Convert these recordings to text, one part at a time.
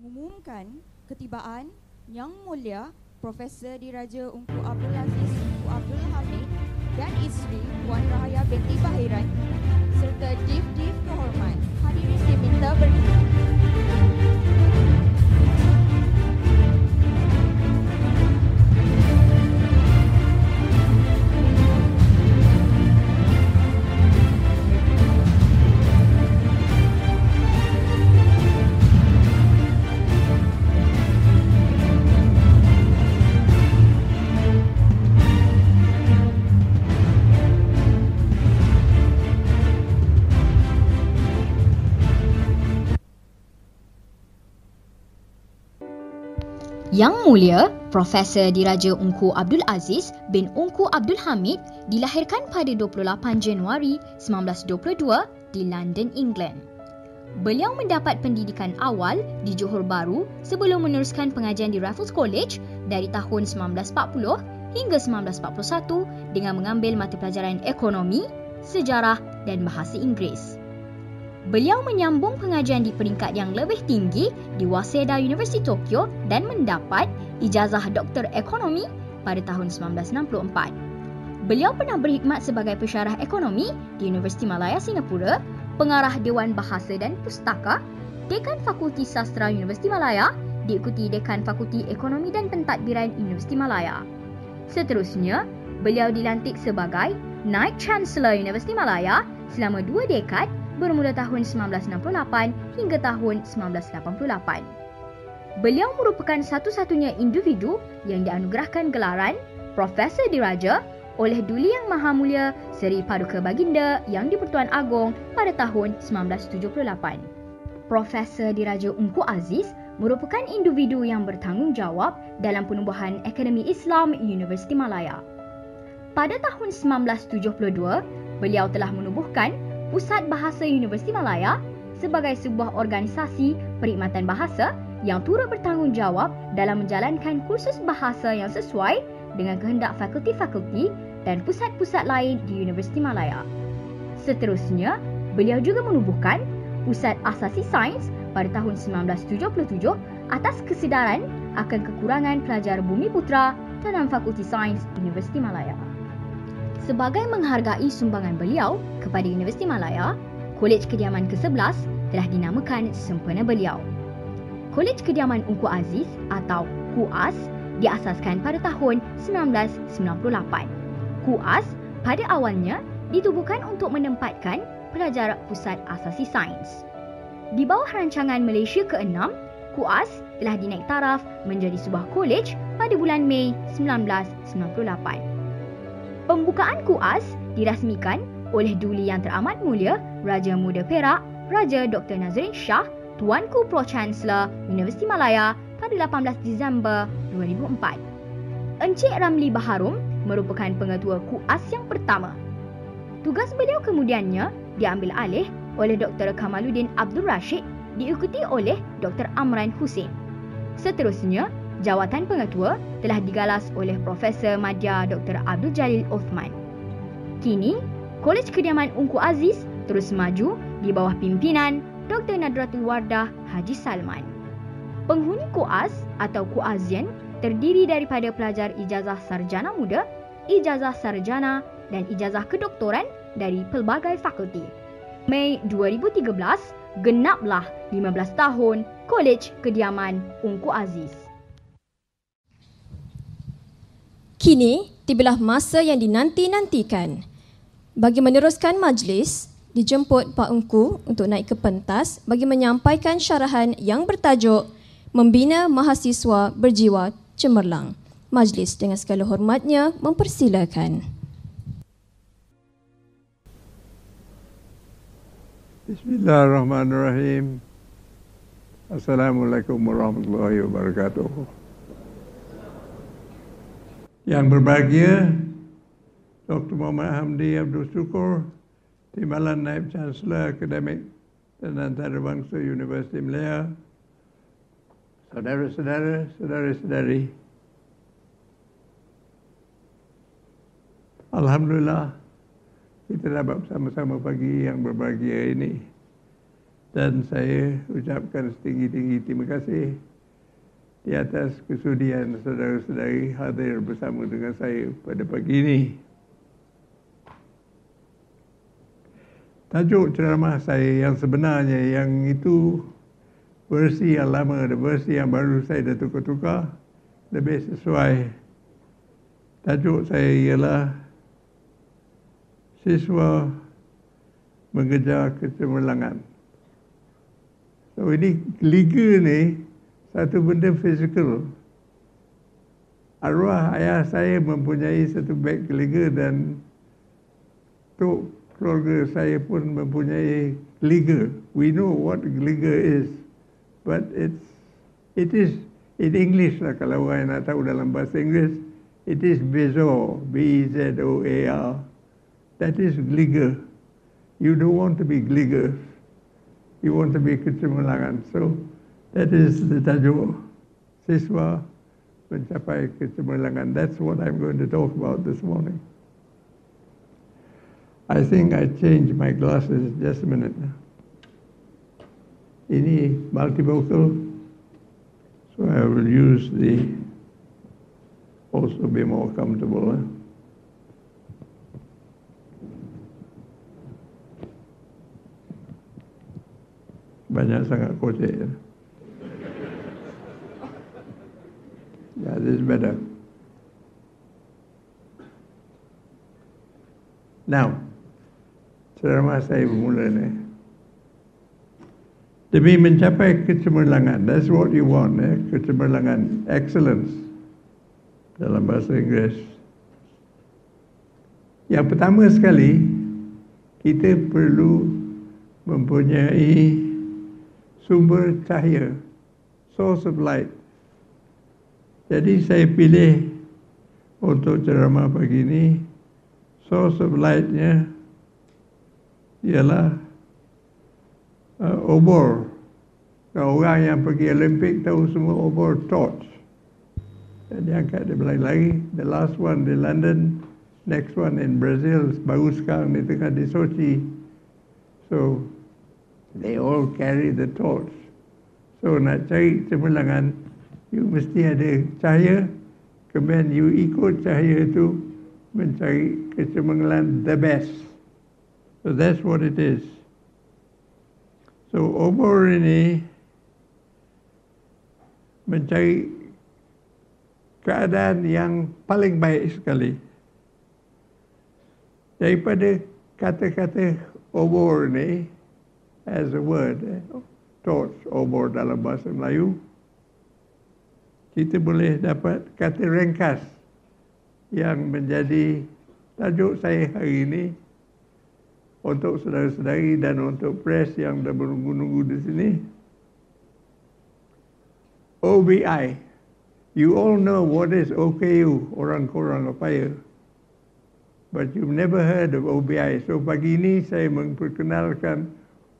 mengumumkan ketibaan Yang Mulia Profesor Diraja Ungku Abdul Aziz Ungku Abdul Hamid dan isteri Puan Rahaya binti Bahiran serta Div-Div kehormat. Hadirin diminta berdiri. Yang Mulia Profesor Diraja Ungku Abdul Aziz bin Ungku Abdul Hamid dilahirkan pada 28 Januari 1922 di London, England. Beliau mendapat pendidikan awal di Johor Bahru sebelum meneruskan pengajian di Raffles College dari tahun 1940 hingga 1941 dengan mengambil mata pelajaran ekonomi, sejarah dan bahasa Inggeris. Beliau menyambung pengajian di peringkat yang lebih tinggi di Waseda University Tokyo dan mendapat ijazah doktor ekonomi pada tahun 1964. Beliau pernah berkhidmat sebagai pensyarah ekonomi di Universiti Malaya Singapura, pengarah Dewan Bahasa dan Pustaka, Dekan Fakulti Sastra Universiti Malaya, diikuti Dekan Fakulti Ekonomi dan Pentadbiran Universiti Malaya. Seterusnya, beliau dilantik sebagai Knight Chancellor Universiti Malaya selama dua dekad bermula tahun 1968 hingga tahun 1988. Beliau merupakan satu-satunya individu yang dianugerahkan gelaran Profesor Diraja oleh Duli Yang Maha Mulia Seri Paduka Baginda Yang di-Pertuan Agong pada tahun 1978. Profesor Diraja Ungku Aziz merupakan individu yang bertanggungjawab dalam penubuhan Akademi Islam Universiti Malaya. Pada tahun 1972, beliau telah menubuhkan Pusat Bahasa Universiti Malaya sebagai sebuah organisasi perkhidmatan bahasa yang turut bertanggungjawab dalam menjalankan kursus bahasa yang sesuai dengan kehendak fakulti-fakulti dan pusat-pusat lain di Universiti Malaya. Seterusnya, beliau juga menubuhkan Pusat Asasi Sains pada tahun 1977 atas kesedaran akan kekurangan pelajar bumi putra dalam Fakulti Sains Universiti Malaya. Sebagai menghargai sumbangan beliau kepada Universiti Malaya, Kolej Kediaman ke-11 telah dinamakan sempena beliau. Kolej Kediaman Ungku Aziz atau KUAS diasaskan pada tahun 1998. KUAS pada awalnya ditubuhkan untuk menempatkan pelajar pusat asasi sains. Di bawah rancangan Malaysia ke-6, KUAS telah dinaik taraf menjadi sebuah kolej pada bulan Mei 1998. Pembukaan KUAS dirasmikan oleh Duli Yang Teramat Mulia Raja Muda Perak, Raja Dr. Nazrin Shah, Tuanku Pro-Chancellor Universiti Malaya pada 18 Disember 2004. Encik Ramli Baharum merupakan pengetua KUAS yang pertama. Tugas beliau kemudiannya diambil alih oleh Dr. Kamaluddin Abdul Rashid diikuti oleh Dr. Amran Hussein. Seterusnya, jawatan pengetua telah digalas oleh Profesor Madya Dr. Abdul Jalil Othman. Kini, Kolej Kediaman Ungku Aziz terus maju di bawah pimpinan Dr. Nadratul Wardah Haji Salman. Penghuni KUAS atau KUAZian terdiri daripada pelajar ijazah sarjana muda, ijazah sarjana dan ijazah kedoktoran dari pelbagai fakulti. Mei 2013, genaplah 15 tahun Kolej Kediaman Ungku Aziz. Kini tibalah masa yang dinanti-nantikan. Bagi meneruskan majlis, dijemput Pak Engku untuk naik ke pentas bagi menyampaikan syarahan yang bertajuk Membina Mahasiswa Berjiwa Cemerlang. Majlis dengan segala hormatnya mempersilakan. Bismillahirrahmanirrahim. Assalamualaikum warahmatullahi wabarakatuh. Yang berbahagia Dr. Muhammad Hamdi Abdul Syukur Timbalan Naib Chancellor Akademik dan Antarabangsa Universiti Malaya. Saudara-saudara, saudara-saudari Alhamdulillah kita dapat bersama-sama pagi yang berbahagia ini. Dan saya ucapkan setinggi-tinggi terima kasih di atas kesudian saudara-saudari hadir bersama dengan saya pada pagi ini. Tajuk ceramah saya yang sebenarnya yang itu versi yang lama dan versi yang baru saya dah tukar-tukar lebih sesuai. Tajuk saya ialah siswa mengejar kecemerlangan. So ini liga ni satu benda fizikal. Arwah ayah saya mempunyai satu beg liga dan tu keluarga saya pun mempunyai liga. We know what liga is, but it's it is in English lah kalau orang nak tahu dalam bahasa Inggeris, it is Bezo, B-E-Z-O-A-R. That is liga. You don't want to be gliga. You want to be kecemerlangan. So, that is the tajuk siswa mencapai kecemerlangan. That's what I'm going to talk about this morning. I think I changed my glasses just a minute. Ini multifocal, so I will use the also be more comfortable. Eh? Banyak sangat kocek. Ya. Yeah, this is better. Now, ceramah saya bermula ni. Demi mencapai kecemerlangan, that's what you want, eh? kecemerlangan, excellence dalam bahasa Inggeris. Yang pertama sekali, kita perlu mempunyai sumber cahaya, source of light. Jadi saya pilih untuk ceramah pagi ini, source of light-nya ialah uh, obor. Kalau orang yang pergi Olimpik tahu semua obor torch. Dan diangkat dia berlari lagi. The last one di London, next one in Brazil, baru sekarang di tengah di Sochi. So, they all carry the torch. So, nak cari cemerlangan, you mesti ada cahaya, kemudian you ikut cahaya itu mencari kecemerlangan the best. So that's what it is. So obor ini mencari keadaan yang paling baik sekali. Daripada kata-kata obor ini, as a word, eh, torch, obor dalam bahasa Melayu, kita boleh dapat kata ringkas yang menjadi tajuk saya hari ini, untuk saudara-saudari dan untuk pres yang dah menunggu-nunggu di sini. OBI. You all know what is OKU, orang korang apa. But you've never heard of OBI. So pagi ini saya memperkenalkan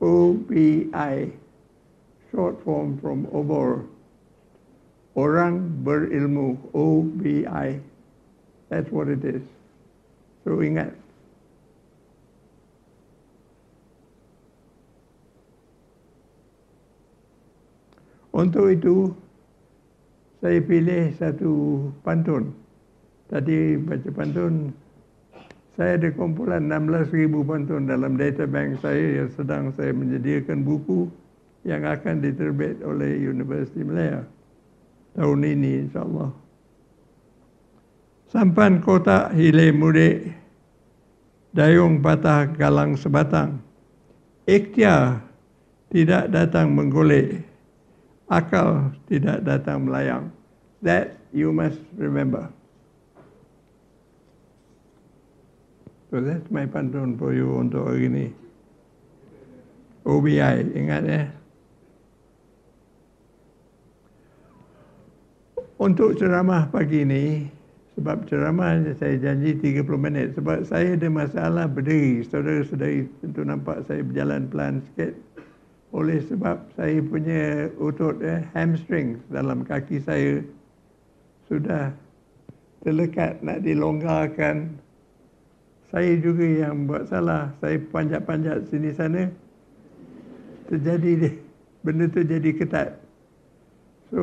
OBI. Short form from OBOR. Orang berilmu. OBI. That's what it is. So ingat. Untuk itu, saya pilih satu pantun. Tadi baca pantun, saya ada kumpulan 16,000 pantun dalam data bank saya yang sedang saya menyediakan buku yang akan diterbit oleh Universiti Malaya tahun ini insyaAllah. Sampan kotak hilai mudik, dayung patah galang sebatang. Ikhtiar tidak datang menggolek, akal tidak datang melayang. That you must remember. So that's my pantun for you untuk hari ini. OBI, ingat ya. Untuk ceramah pagi ini, sebab ceramah saya janji 30 minit. Sebab saya ada masalah berdiri. Saudara-saudari tentu nampak saya berjalan pelan sikit oleh sebab saya punya otot eh, hamstring dalam kaki saya sudah terlekat nak dilonggarkan. Saya juga yang buat salah. Saya panjat-panjat sini sana. terjadi benda tu jadi ketat. So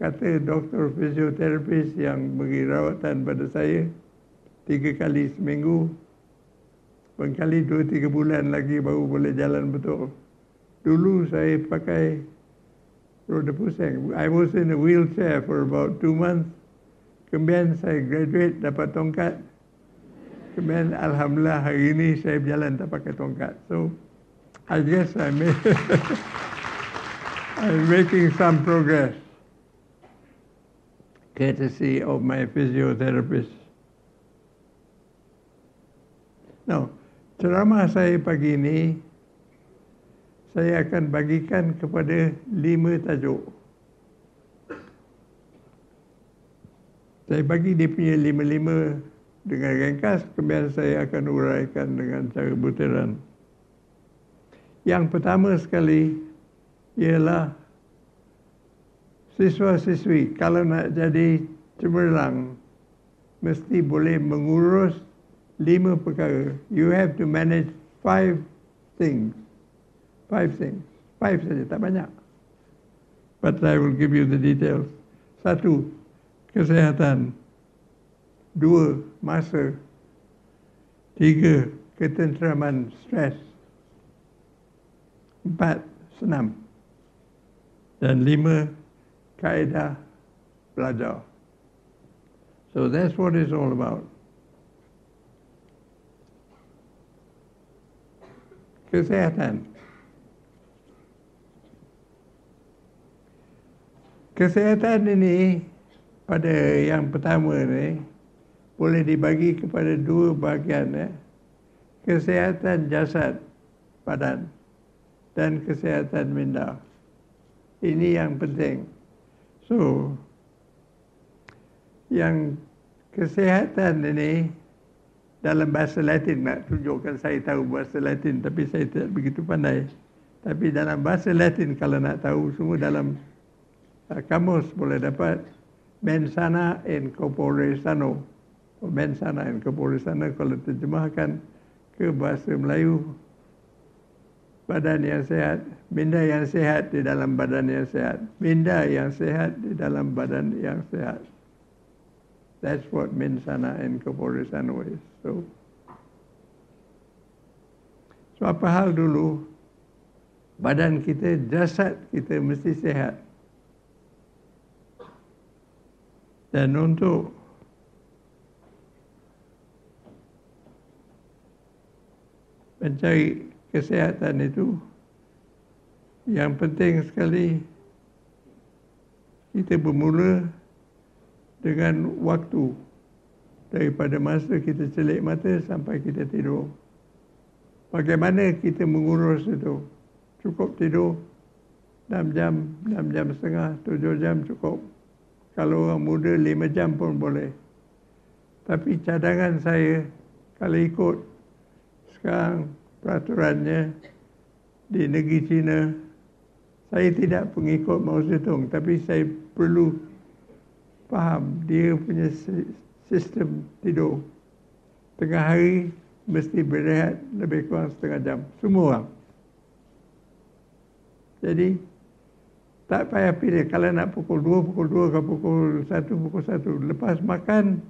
kata doktor fisioterapis yang beri rawatan pada saya tiga kali seminggu Bengkali dua tiga bulan lagi baru boleh jalan betul. Dulu saya pakai roda pusing. I was in a wheelchair for about two months. Kemudian saya graduate dapat tongkat. Kemudian Alhamdulillah hari ini saya berjalan tak pakai tongkat. So I guess I'm, I'm making some progress. Courtesy of my physiotherapist. Now, Ceramah saya pagi ini saya akan bagikan kepada lima tajuk. Saya bagi dia punya lima-lima dengan ringkas, kemudian saya akan uraikan dengan cara butiran. Yang pertama sekali ialah siswa-siswi kalau nak jadi cemerlang mesti boleh mengurus lima perkara. You have to manage five things. Five things. Five saja, tak banyak. But I will give you the details. Satu, kesehatan. Dua, masa. Tiga, ketenteraman, stres. Empat, senam. Dan lima, kaedah belajar. So that's what it's all about. kesehatan. Kesehatan ini pada yang pertama ni boleh dibagi kepada dua bahagian ya. Kesehatan jasad badan dan kesehatan minda. Ini yang penting. So yang kesehatan ini dalam bahasa Latin nak tunjukkan saya tahu bahasa Latin tapi saya tidak begitu pandai. Tapi dalam bahasa Latin kalau nak tahu semua dalam uh, kamus boleh dapat mensana in corpore sano. Mensana in corpore sano kalau terjemahkan ke bahasa Melayu badan yang sehat, minda yang sehat di dalam badan yang sehat, minda yang sehat di dalam badan yang sehat. That's what mensana and corpore sano is. So, so apa hal dulu badan kita, jasad kita mesti sehat. Dan untuk mencari kesehatan itu yang penting sekali kita bermula dengan waktu daripada masa kita celik mata sampai kita tidur. Bagaimana kita mengurus itu? Cukup tidur 6 jam, 6 jam setengah, 7 jam cukup. Kalau orang muda 5 jam pun boleh. Tapi cadangan saya kalau ikut sekarang peraturannya di negeri China, saya tidak pengikut Mao Zedong tapi saya perlu faham dia punya sistem tidur. Tengah hari mesti berehat lebih kurang setengah jam. Semua orang. Jadi, tak payah pilih. Kalau nak pukul 2, pukul 2 ke pukul 1, pukul 1. Lepas makan,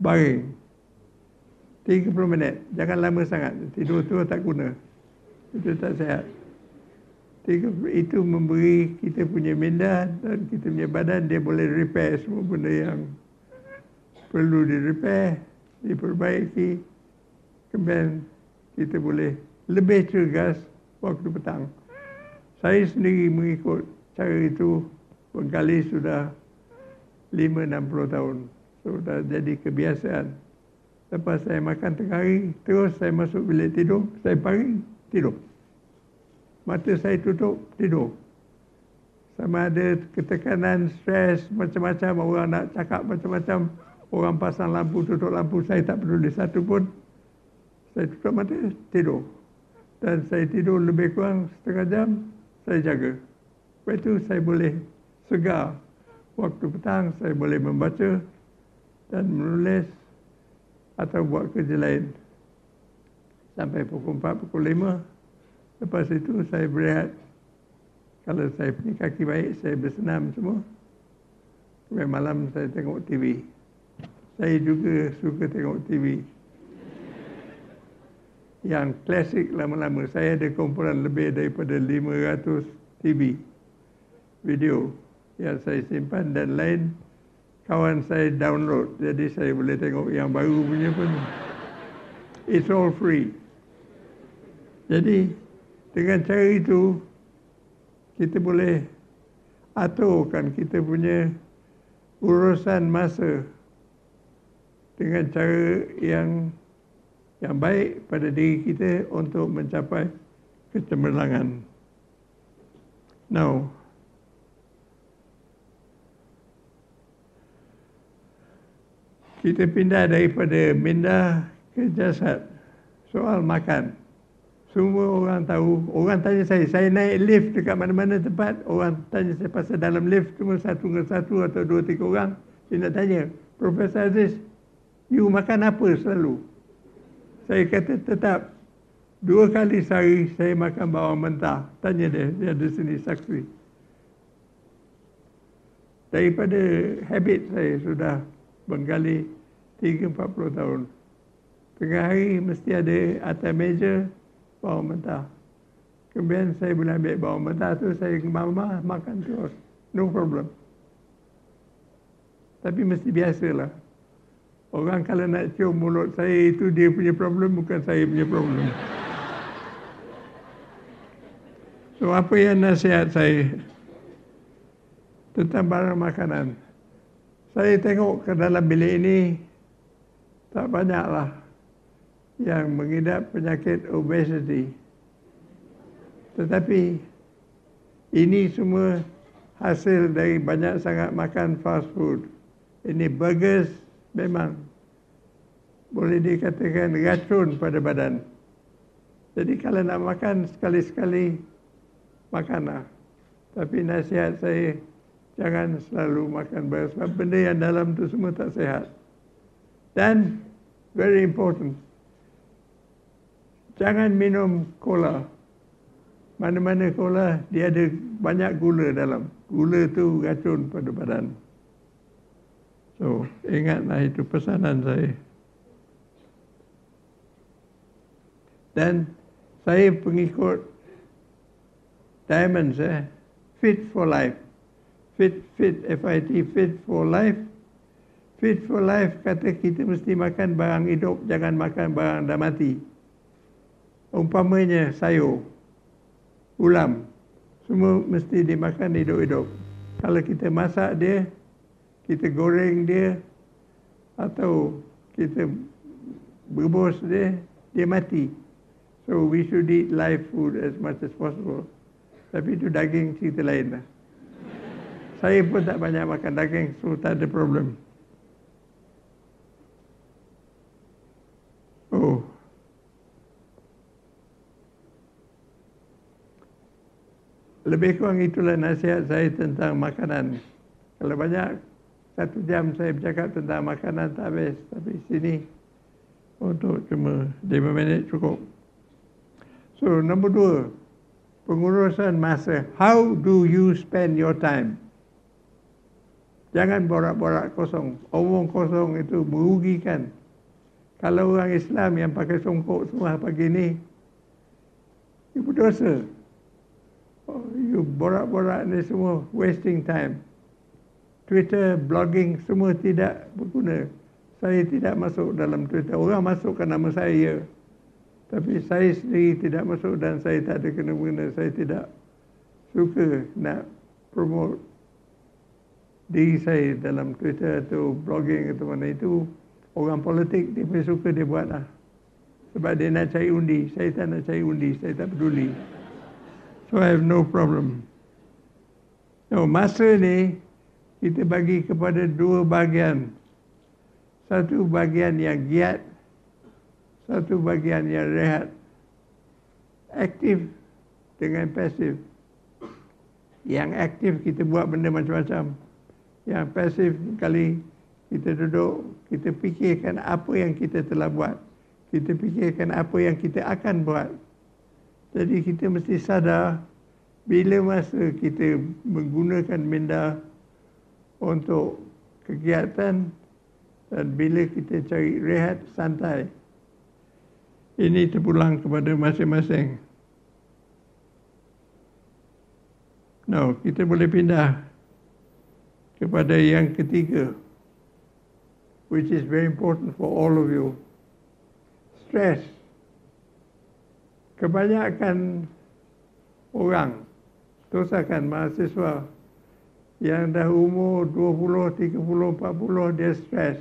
baring. 30 minit. Jangan lama sangat. Tidur tu tak guna. Itu tak sihat. Itu memberi kita punya minda dan kita punya badan, dia boleh repair semua benda yang perlu direpair, diperbaiki, kemudian kita boleh lebih cergas waktu petang. Saya sendiri mengikut cara itu berkali sudah 5-60 tahun. Sudah jadi kebiasaan. Lepas saya makan tengah hari, terus saya masuk bilik tidur, saya pagi, tidur. Mata saya tutup, tidur. Sama ada ketekanan, stres, macam-macam, orang nak cakap macam-macam, Orang pasang lampu, tutup lampu, saya tak peduli satu pun. Saya tutup mata, tidur. Dan saya tidur lebih kurang setengah jam, saya jaga. Lepas itu saya boleh segar. Waktu petang saya boleh membaca dan menulis atau buat kerja lain. Sampai pukul 4, pukul 5, Lepas itu saya berehat. Kalau saya punya kaki baik, saya bersenam semua. Sampai malam saya tengok TV. Saya juga suka tengok TV. Yang klasik lama-lama. Saya ada kumpulan lebih daripada 500 TV. Video yang saya simpan dan lain kawan saya download. Jadi saya boleh tengok yang baru punya pun. It's all free. Jadi dengan cara itu kita boleh aturkan kita punya urusan masa dengan cara yang yang baik pada diri kita untuk mencapai kecemerlangan. Now, kita pindah daripada minda ke jasad soal makan. Semua orang tahu, orang tanya saya, saya naik lift dekat mana-mana tempat, orang tanya saya pasal dalam lift cuma satu dengan satu atau dua tiga orang. Saya nak tanya, Profesor Aziz, you makan apa selalu? Saya kata tetap, dua kali sehari saya makan bawang mentah. Tanya dia, dia ada sini saksi. Daripada habit saya sudah menggali 3-40 tahun. Tengah hari mesti ada atas meja bawang mentah. Kemudian saya boleh ambil bawang mentah tu, saya ke mama makan terus. No problem. Tapi mesti biasalah. Orang kalau nak cium mulut saya itu dia punya problem, bukan saya punya problem. So apa yang nasihat saya tentang barang makanan? Saya tengok ke dalam bilik ini tak banyaklah yang mengidap penyakit obesity. Tetapi ini semua hasil dari banyak sangat makan fast food. Ini burgers memang boleh dikatakan racun pada badan. Jadi kalau nak makan sekali-sekali makanlah. Tapi nasihat saya jangan selalu makan burgers sebab benda yang dalam tu semua tak sehat. Dan very important jangan minum cola. Mana-mana cola, dia ada banyak gula dalam. Gula tu racun pada badan. So, ingatlah itu pesanan saya. Dan saya pengikut Diamonds, eh? Fit for life. Fit, fit, F-I-T, fit for life. Fit for life kata kita mesti makan barang hidup, jangan makan barang dah mati umpamanya sayur, ulam, semua mesti dimakan hidup-hidup. Kalau kita masak dia, kita goreng dia, atau kita berbos dia, dia mati. So we should eat live food as much as possible. Tapi itu daging cerita lain lah. Saya pun tak banyak makan daging, so tak ada problem. Oh. Lebih kurang itulah nasihat saya tentang makanan. Kalau banyak, satu jam saya bercakap tentang makanan tak habis. Tapi sini, untuk cuma lima minit cukup. So, nombor dua, pengurusan masa. How do you spend your time? Jangan borak-borak kosong. Omong kosong itu merugikan. Kalau orang Islam yang pakai songkok semua pagi ini, ibu dosa. Oh, you borak-borak ni semua wasting time. Twitter, blogging semua tidak berguna. Saya tidak masuk dalam Twitter. Orang masukkan nama saya. Tapi saya sendiri tidak masuk dan saya tak ada kena-mengena. Saya tidak suka nak promote diri saya dalam Twitter atau blogging atau mana itu. Orang politik dia pun suka dia buat lah. Sebab dia nak cari undi. Saya tak nak cari undi. Saya tak peduli. So I have no problem. No, masa ni kita bagi kepada dua bahagian. Satu bahagian yang giat, satu bahagian yang rehat. Aktif dengan pasif. Yang aktif kita buat benda macam-macam. Yang pasif kali kita duduk, kita fikirkan apa yang kita telah buat. Kita fikirkan apa yang kita akan buat. Jadi kita mesti sadar bila masa kita menggunakan minda untuk kegiatan dan bila kita cari rehat santai. Ini terpulang kepada masing-masing. No, kita boleh pindah kepada yang ketiga which is very important for all of you. Stress. Kebanyakan orang, terusakan mahasiswa yang dah umur 20, 30, 40, dia stres.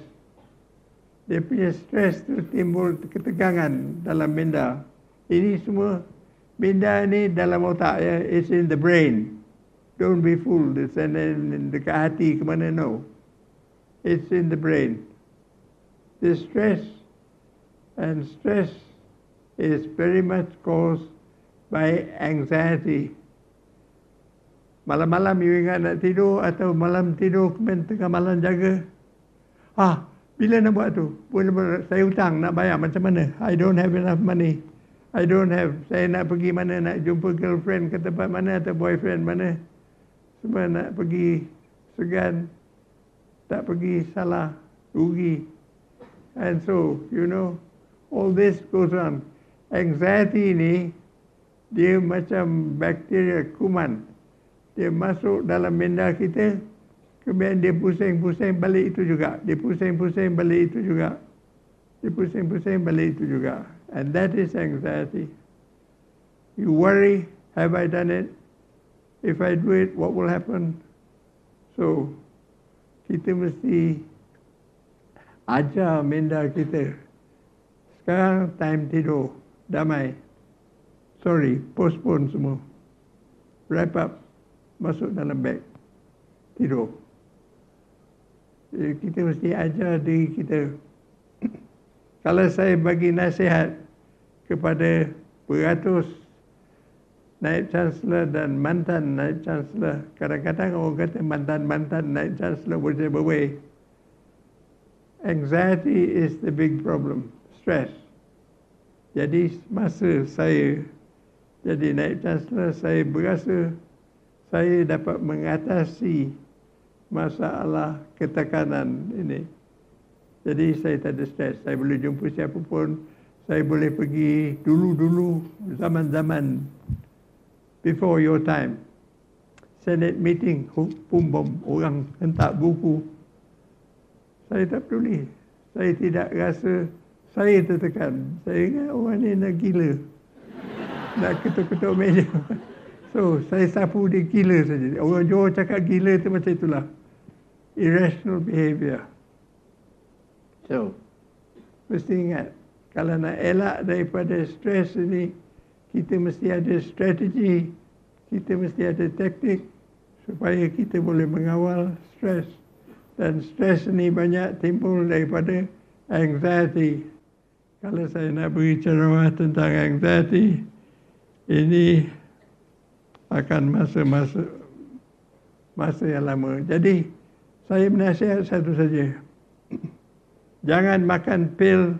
Dia punya stres tu timbul ketegangan dalam minda. Ini semua, minda ni dalam otak ya, it's in the brain. Don't be fooled, it's in, in dekat hati ke mana, no. It's in the brain. The stress and stress is very much caused by anxiety. Malam-malam you ingat nak tidur atau malam tidur kemudian tengah malam jaga. Ah, bila nak buat tu? Boleh saya hutang nak bayar macam mana? I don't have enough money. I don't have. Saya nak pergi mana nak jumpa girlfriend ke tempat mana atau boyfriend mana. Semua nak pergi segan. Tak pergi salah. Rugi. And so, you know, all this goes on. Anxiety ni, dia macam bakteria kuman. Dia masuk dalam minda kita kemudian dia pusing-pusing balik itu juga. Dia pusing-pusing balik itu juga. Dia pusing-pusing balik itu juga. And that is anxiety. You worry have I done it? If I do it what will happen? So kita mesti ajar minda kita. Sekarang time tidur. Damai. Sorry postpone semua. Wrap up. Masuk dalam beg. Tidur. Jadi kita mesti ajar diri kita. Kalau saya bagi nasihat kepada beratus naib chancellor dan mantan naib chancellor, kadang-kadang orang kata mantan-mantan naib chancellor boleh berway. Anxiety is the big problem, stress. Jadi masa saya jadi naib chancellor, saya berasa saya dapat mengatasi masalah ketekanan ini. Jadi saya tak ada stres. Saya boleh jumpa siapa pun. Saya boleh pergi dulu-dulu zaman-zaman before your time. Senate meeting, pum bom, orang hentak buku. Saya tak peduli. Saya tidak rasa saya tertekan. Saya ingat orang ni nak gila. Nak ketuk-ketuk meja. So, saya sapu dia gila saja. Orang Johor cakap gila itu macam itulah. Irrational behavior. So, mesti ingat. Kalau nak elak daripada stres ini, kita mesti ada strategi. Kita mesti ada taktik supaya kita boleh mengawal stres. Dan stres ini banyak timbul daripada anxiety. Kalau saya nak beri ceramah tentang anxiety, ini akan masa-masa masa yang lama. Jadi saya menasihat satu saja. Jangan makan pil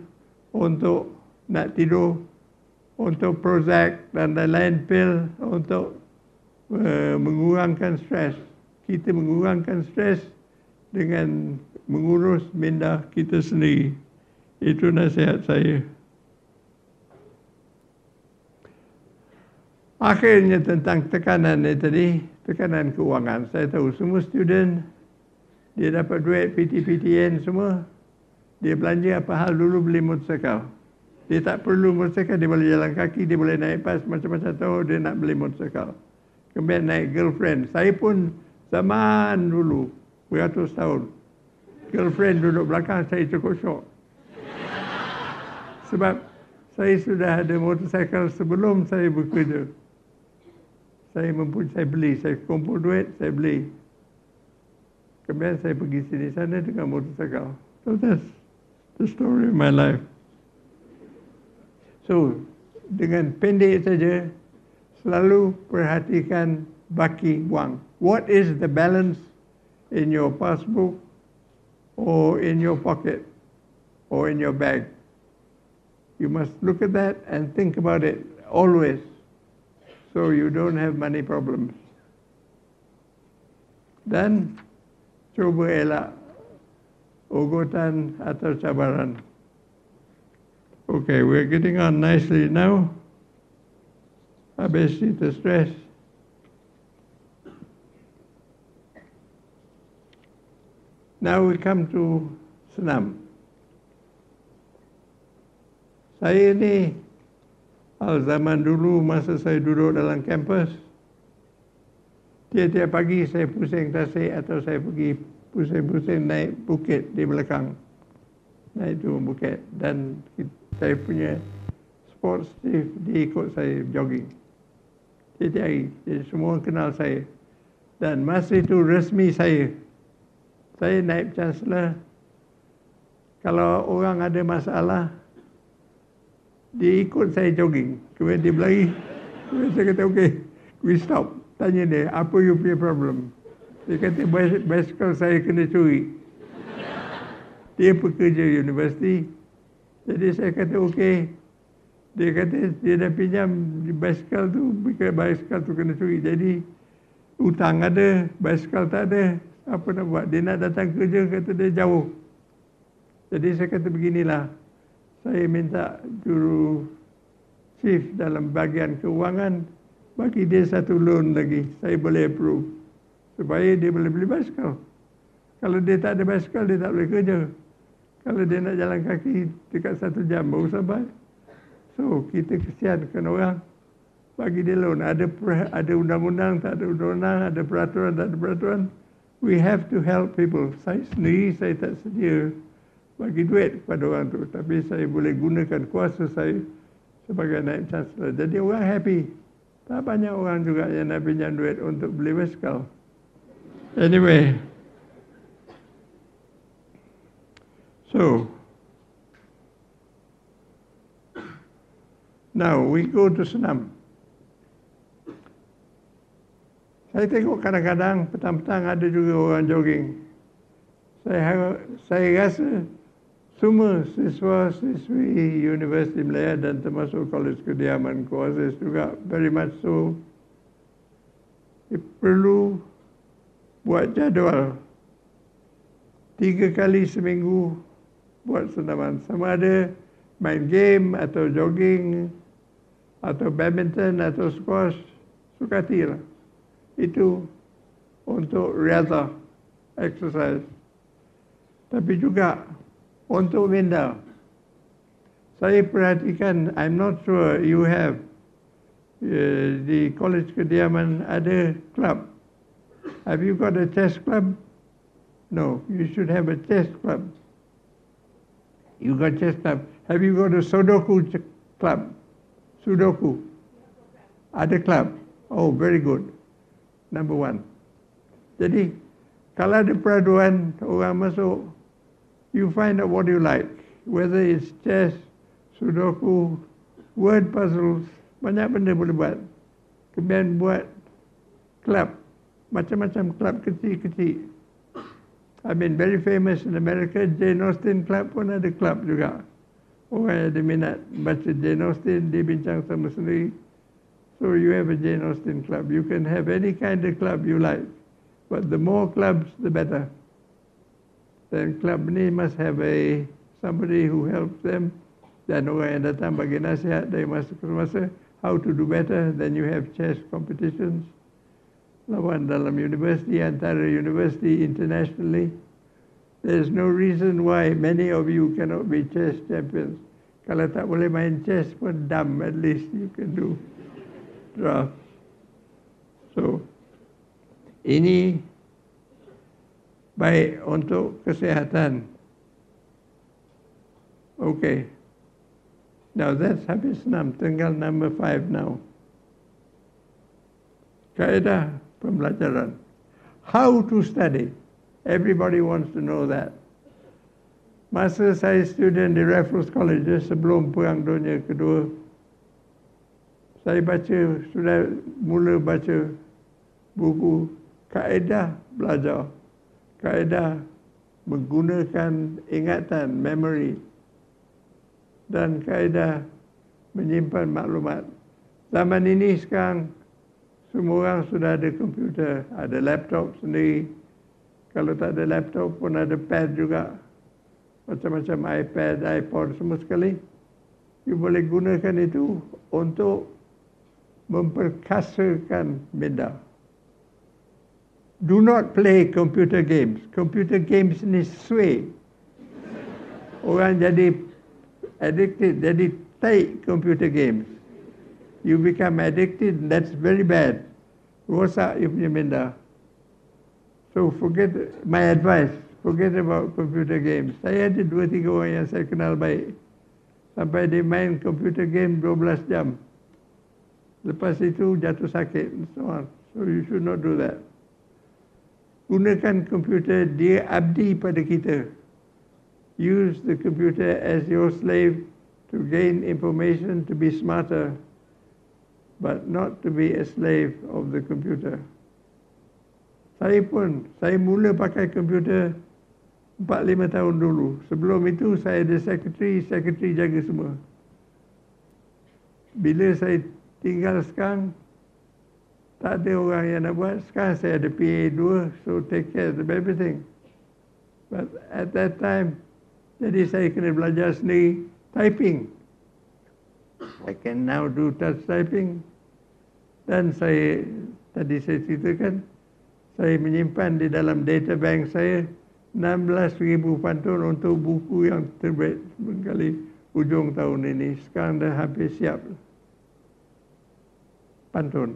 untuk nak tidur, untuk Prozac dan lain-lain pil untuk uh, mengurangkan stres. Kita mengurangkan stres dengan mengurus minda kita sendiri. Itu nasihat saya. Akhirnya tentang tekanan ni tadi, tekanan keuangan. Saya tahu semua student, dia dapat duit PT-PTN semua, dia belanja apa hal dulu beli motosikal. Dia tak perlu motosikal, dia boleh jalan kaki, dia boleh naik pas macam-macam tahu dia nak beli motosikal. Kemudian naik girlfriend. Saya pun zaman dulu, beratus tahun. Girlfriend duduk belakang, saya cukup syok. Sebab saya sudah ada motosikal sebelum saya bekerja saya mempunyai saya beli, saya kumpul duit, saya beli. Kemudian saya pergi sini sana dengan motosikal. So that's the story of my life. So, dengan pendek saja, selalu perhatikan baki wang. What is the balance in your passbook or in your pocket or in your bag? You must look at that and think about it always. so you don't have money problems. Dan cuba elak ugutan atau cabaran. Okay, we're getting on nicely now. Habis itu stress. Now we come to senam. Saya ni al zaman dulu masa saya duduk dalam kampus, tiap-tiap pagi saya pusing tasik atau saya pergi pusing-pusing naik bukit di belakang. Naik tu bukit dan saya punya sports chief dia ikut saya jogging. Tiap-tiap hari. Jadi semua kenal saya. Dan masa itu resmi saya saya naib chancellor. Kalau orang ada masalah dia ikut saya jogging. Kemudian dia berlari. Kemudian saya kata okay we stop. Tanya dia apa you punya problem? Dia kata basikal saya kena curi. Dia pekerja universiti. Jadi saya kata okay. Dia kata dia dah pinjam basikal tu basikal tu kena curi. Jadi hutang ada basikal tak ada apa nak buat? Dia nak datang kerja kata dia jauh. Jadi saya kata beginilah. Saya minta juru chief dalam bagian keuangan bagi dia satu loan lagi. Saya boleh approve. Supaya dia boleh beli basikal kalau dia tak ada basikal dia tak boleh kerja. Kalau dia nak jalan kaki dekat satu jam baru sampai so kita kesiankan orang. Bagi dia loan. Ada ada undang-undang tak ada undang-undang ada peraturan tak ada peraturan we have to help people. Saya sendiri saya tak sedia bagi duit kepada orang tu. Tapi saya boleh gunakan kuasa saya sebagai naib chancellor. Jadi orang happy. Tak banyak orang juga yang nak pinjam duit untuk beli basikal. Anyway. So. Now we go to Senam. Saya tengok kadang-kadang petang-petang ada juga orang jogging. Saya saya rasa semua siswa-siswi Universiti Malaya dan termasuk Kolej Kediaman Kuasis juga very much so perlu buat jadual. Tiga kali seminggu buat senaman sama ada main game atau jogging atau badminton atau squash sukati lah itu untuk riadah exercise. Tapi juga untuk minda. Saya perhatikan, I'm not sure you have uh, di college kediaman ada club. Have you got a chess club? No, you should have a chess club. You got chess club. Have you got a Sudoku club? Sudoku. Ada club. Oh, very good number one. Jadi, kalau ada peraduan orang masuk, you find out what you like. Whether it's chess, sudoku, word puzzles, banyak benda boleh buat. Kemudian buat club, macam-macam club kecil-kecil. I mean, very famous in America, Jane Austen Club pun ada club juga. Orang yang ada minat baca Jane Austen, dia bincang sama sendiri. So you have a Jane Austen club. You can have any kind of club you like. But the more clubs, the better. Then club ni must have a somebody who helps them. Dan orang yang datang how to do better. Then you have chess competitions. Lawan dalam university, antara university internationally. There's no reason why many of you cannot be chess champions. Kalau tak boleh main chess pun dumb, at least you can do draft. So, ini baik untuk kesehatan. Okay. Now that's habis enam, tinggal number five now. Kaedah pembelajaran. How to study. Everybody wants to know that. Masa saya student di Raffles College sebelum Perang Dunia Kedua, saya baca sudah mula baca buku kaedah belajar kaedah menggunakan ingatan memory dan kaedah menyimpan maklumat zaman ini sekarang semua orang sudah ada komputer, ada laptop sendiri. Kalau tak ada laptop pun ada pad juga. Macam-macam iPad, iPod semua sekali. You boleh gunakan itu untuk memperkasakan minda. Do not play computer games. Computer games ni sway. Orang jadi addicted, jadi take computer games you become addicted, that's very bad. Rosak you punya minda. So forget, my advice, forget about computer games. Saya ada dua tiga orang yang saya kenal baik. Sampai dia main computer game 12 jam. Lepas itu jatuh sakit. So you should not do that. Gunakan komputer, dia abdi pada kita. Use the computer as your slave to gain information, to be smarter, but not to be a slave of the computer. Saya pun, saya mula pakai komputer 4-5 tahun dulu. Sebelum itu saya ada sekretari, sekretari jaga semua. Bila saya tinggal sekarang, tak ada orang yang nak buat. Sekarang saya ada PA 2, so take care of everything. But at that time, jadi saya kena belajar sendiri typing. I can now do touch typing. Dan saya, tadi saya ceritakan, saya menyimpan di dalam data bank saya 16,000 pantun untuk buku yang terbit sekali ujung tahun ini. Sekarang dah hampir siap. Pantun.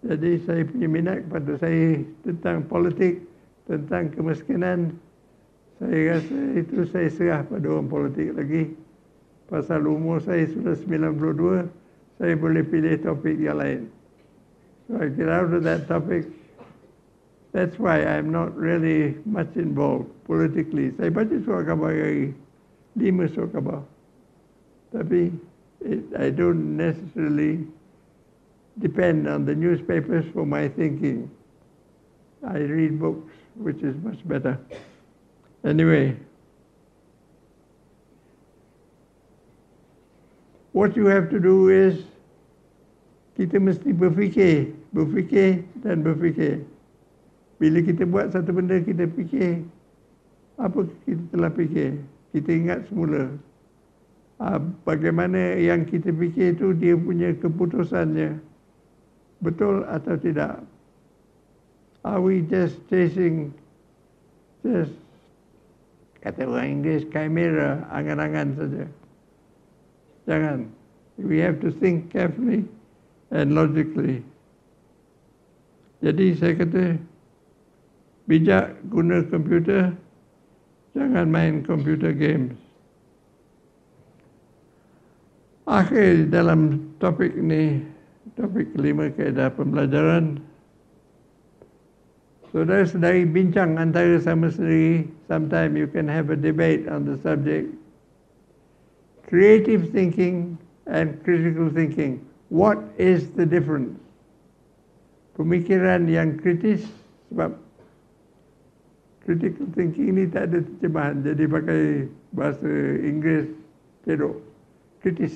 Jadi saya punya minat kepada saya tentang politik, tentang kemiskinan. Saya rasa itu saya serah pada orang politik lagi pasal umur saya sudah 92, saya boleh pilih topik yang lain. So I get out of that topic. That's why I'm not really much involved politically. Saya baca surat khabar hari, lima surat khabar. Tapi it, I don't necessarily depend on the newspapers for my thinking. I read books, which is much better. Anyway, what you have to do is kita mesti berfikir, berfikir dan berfikir. Bila kita buat satu benda, kita fikir apa kita telah fikir. Kita ingat semula. Ah, bagaimana yang kita fikir itu dia punya keputusannya. Betul atau tidak. Are we just chasing, just kata orang Inggeris, chimera, angan-angan saja. Jangan. We have to think carefully and logically. Jadi saya kata, bijak guna komputer, jangan main computer games. Akhir dalam topik ini, topik kelima keadaan pembelajaran, saudara-saudari bincang antara sama sendiri, sometimes you can have a debate on the subject creative thinking and critical thinking. What is the difference? Pemikiran yang kritis sebab critical thinking ini tak ada terjemahan jadi pakai bahasa Inggeris cedok. Kritis.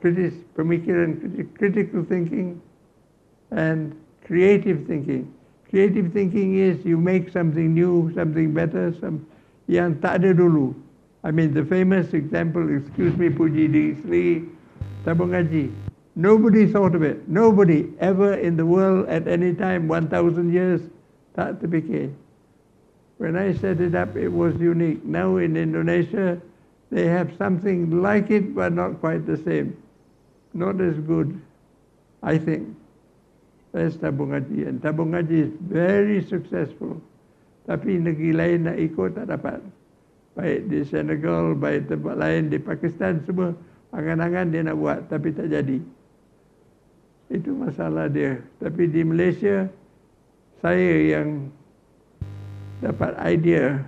Kritis, pemikiran critical thinking and creative thinking. Creative thinking is you make something new, something better, some yang tak ada dulu. I mean, the famous example, excuse me, Puji di Sri Tabung Haji. Nobody thought of it. Nobody ever in the world at any time, 1,000 years, tak terfikir. When I set it up, it was unique. Now in Indonesia, they have something like it, but not quite the same. Not as good, I think, as Tabung Haji. And Tabung Haji is very successful. Tapi negeri lain nak ikut tak dapat baik di Senegal, baik tempat lain di Pakistan semua angan-angan dia nak buat tapi tak jadi. Itu masalah dia. Tapi di Malaysia saya yang dapat idea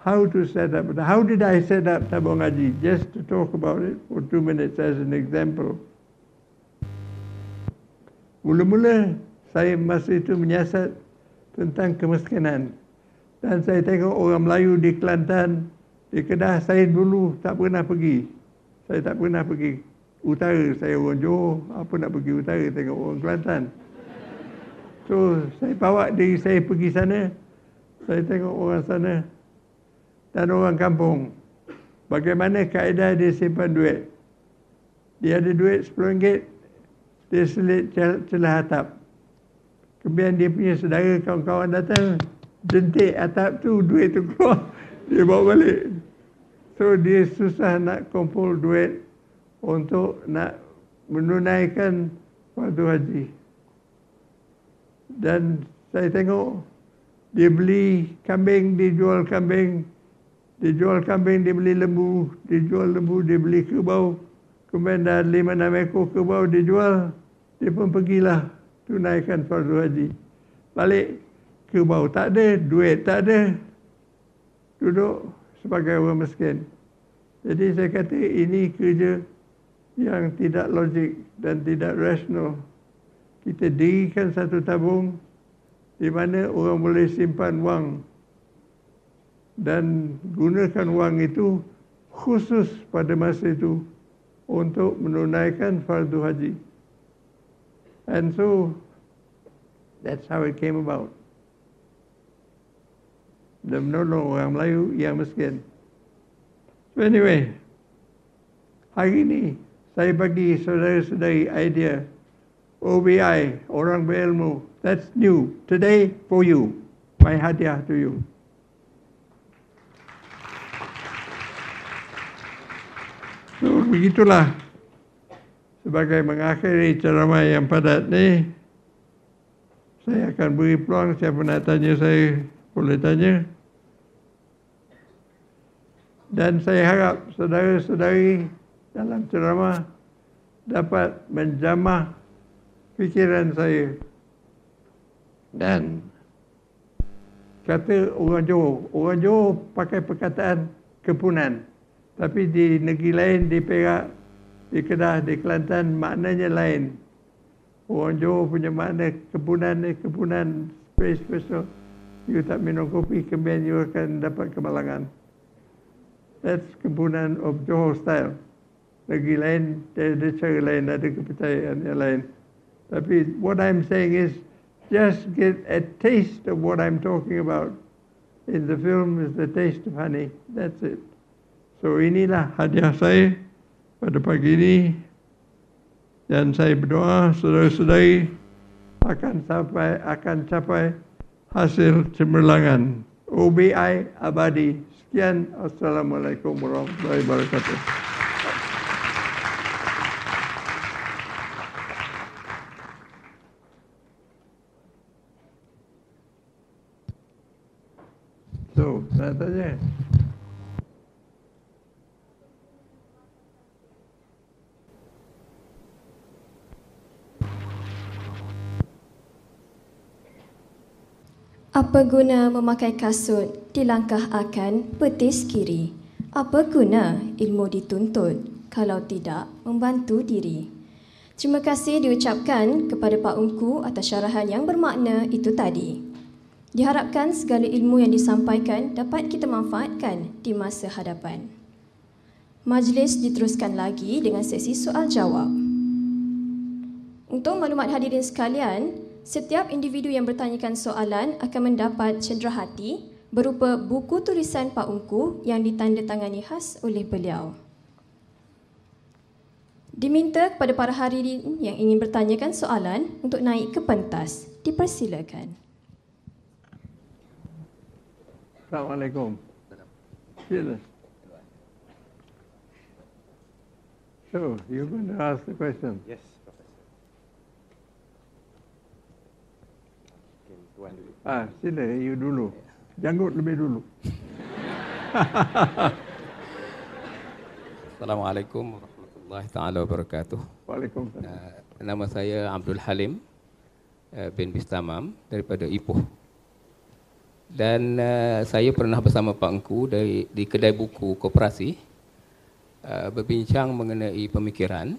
how to set up. How did I set up tabung haji? Just to talk about it for two minutes as an example. Mula-mula saya masa itu menyiasat tentang kemiskinan. Dan saya tengok orang Melayu di Kelantan, di Kedah, saya dulu tak pernah pergi. Saya tak pernah pergi utara, saya orang Johor, apa nak pergi utara tengok orang Kelantan. So, saya bawa diri saya pergi sana, saya tengok orang sana dan orang kampung. Bagaimana kaedah dia simpan duit. Dia ada duit RM10, dia selit celah atap. Kemudian dia punya saudara kawan-kawan datang, jentik atap tu, duit tu keluar, dia bawa balik. So dia susah nak kumpul duit untuk nak menunaikan fardu haji. Dan saya tengok dia beli kambing, dia jual kambing. Dia jual kambing, dia beli lembu. Dia jual lembu, dia beli kerbau. Kemudian dah lima enam ekor kerbau dia jual. Dia pun pergilah tunaikan fardu haji. Balik kerbau tak ada, duit tak ada. Duduk sebagai orang miskin. Jadi saya kata ini kerja yang tidak logik dan tidak rasional. Kita dirikan satu tabung di mana orang boleh simpan wang dan gunakan wang itu khusus pada masa itu untuk menunaikan fardu haji. And so that's how it came about dan menolong orang Melayu yang miskin. So anyway, hari ini saya bagi saudara-saudari idea OBI, orang berilmu. That's new. Today for you. My hadiah to you. So begitulah sebagai mengakhiri ceramah yang padat ni saya akan beri peluang siapa nak tanya saya boleh tanya. Dan saya harap saudara-saudari dalam ceramah dapat menjamah fikiran saya. Dan kata orang Johor, orang Johor pakai perkataan kepunan. Tapi di negeri lain, di Perak, di Kedah, di Kelantan, maknanya lain. Orang Johor punya makna kepunan ni, kepunan special you tak minum kopi, kemudian you akan dapat kemalangan. That's kebunan of Johor style. Lagi lain, ada cara lain, ada kepercayaan yang lain. Tapi what I'm saying is, just get a taste of what I'm talking about. In the film is the taste of honey. That's it. So inilah hadiah saya pada pagi ini. Dan saya berdoa saudara-saudari akan sampai akan capai hasil cemerlangan. OBI abadi. Sekian. Assalamualaikum warahmatullahi wabarakatuh. So, saya tanya. Apa guna memakai kasut di langkah akan petis kiri? Apa guna ilmu dituntut kalau tidak membantu diri? Terima kasih diucapkan kepada Pak Ungku atas syarahan yang bermakna itu tadi. Diharapkan segala ilmu yang disampaikan dapat kita manfaatkan di masa hadapan. Majlis diteruskan lagi dengan sesi soal jawab. Untuk maklumat hadirin sekalian, Setiap individu yang bertanyakan soalan akan mendapat cenderahati berupa buku tulisan Pak Ungku yang ditandatangani khas oleh beliau. Diminta kepada para hadirin yang ingin bertanyakan soalan untuk naik ke pentas. Dipersilakan. Assalamualaikum. Sila. So, you're going to ask the question? Yes. Tuan dulu. Ah, sila you dulu. Janggut lebih dulu. Assalamualaikum warahmatullahi taala wabarakatuh. Waalaikumsalam. Uh, nama saya Abdul Halim uh, bin Bistamam daripada Ipoh. Dan uh, saya pernah bersama Pak Engku dari di kedai buku koperasi uh, berbincang mengenai pemikiran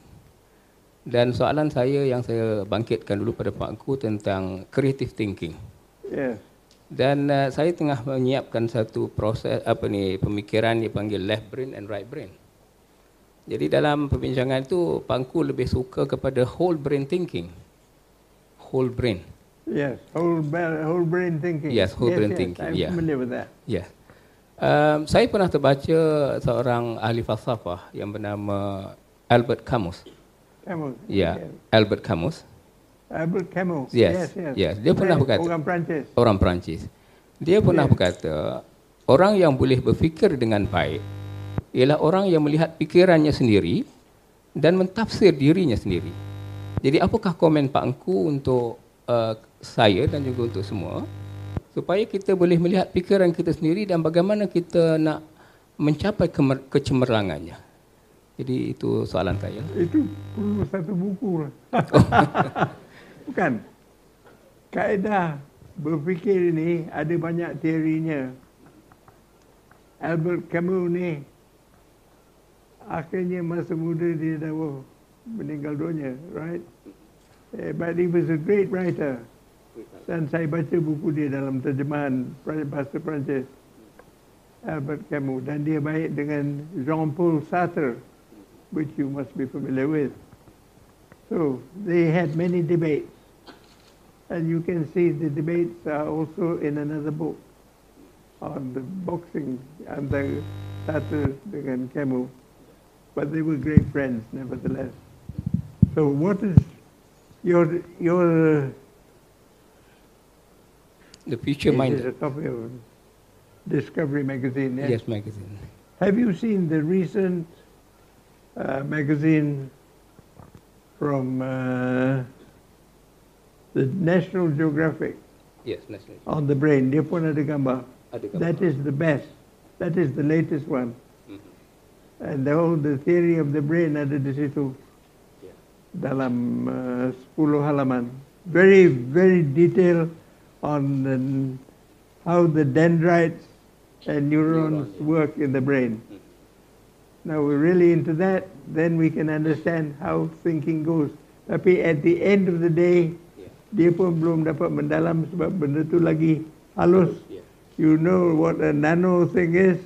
dan soalan saya yang saya bangkitkan dulu pada Pak Engku tentang creative thinking. Yes. Dan uh, saya tengah menyiapkan satu proses apa ni pemikiran yang panggil left brain and right brain. Jadi dalam perbincangan itu Pak Engku lebih suka kepada whole brain thinking. Whole brain. Yes, whole, whole brain thinking. Yes, whole brain yes, thinking, I'm yeah. familiar with that. Ya. Um, saya pernah terbaca seorang ahli falsafah yang bernama Albert Camus. Camus. Ya, Albert Camus. Albert Camus. Yes, Yes, yes. yes. Dia pernah berkata- Orang Perancis. orang Perancis. Dia pernah Ya. berkata, orang yang boleh berfikir dengan baik ialah orang yang melihat fikirannya sendiri dan mentafsir dirinya sendiri. Jadi apakah komen Pak Engku untuk uh, saya dan juga untuk semua supaya kita boleh melihat fikiran kita sendiri dan bagaimana kita nak mencapai kecemerlangannya. Jadi itu soalan saya. Itu perlu satu buku lah. Bukan. Kaedah berfikir ini ada banyak teorinya. Albert Camus ni akhirnya masa muda dia dah oh, meninggal dunia, right? Eh, but he was a great writer. Dan saya baca buku dia dalam terjemahan bahasa Perancis. Albert Camus. Dan dia baik dengan Jean-Paul Sartre, which you must be familiar with. So they had many debates. And you can see the debates are also in another book on the boxing and the Sartre and Camus. But they were great friends nevertheless. So what is your your The future this is a copy of Discovery magazine. yes? Yes, magazine. Have you seen the recent uh, magazine from uh, the National Geographic Yes, national. on the brain? Dia pun ada gambar. Ada gambar. That is the best. That is the latest one. Mhm. And the whole the theory of the brain ada di situ Yeah. dalam uh, 10 halaman. Very very detailed on the, how the dendrites and neurons Neuron, yeah. work in the brain. Mhm. Now we're really into that, then we can understand how thinking goes. Tapi at the end of the day. Dia pun belum dapat mendalam sebab benda tu lagi halus. Yeah. You know what a nano thing is?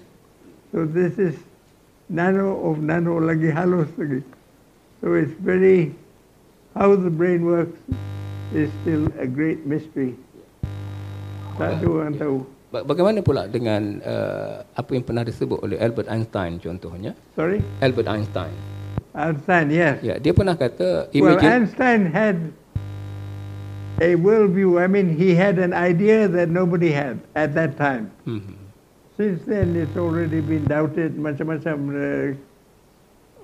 So this is nano of nano lagi halus lagi. So it's very, how the brain works is still a great mystery. Tak ada orang tahu. Ba- Bagaimana pula dengan uh, apa yang pernah disebut oleh Albert Einstein contohnya? Sorry? Albert Einstein. Einstein, yes. Ya, dia pernah kata Well, Einstein had a worldview. I mean, he had an idea that nobody had at that time. Mhm. Since then, it's already been doubted. Macam-macam uh,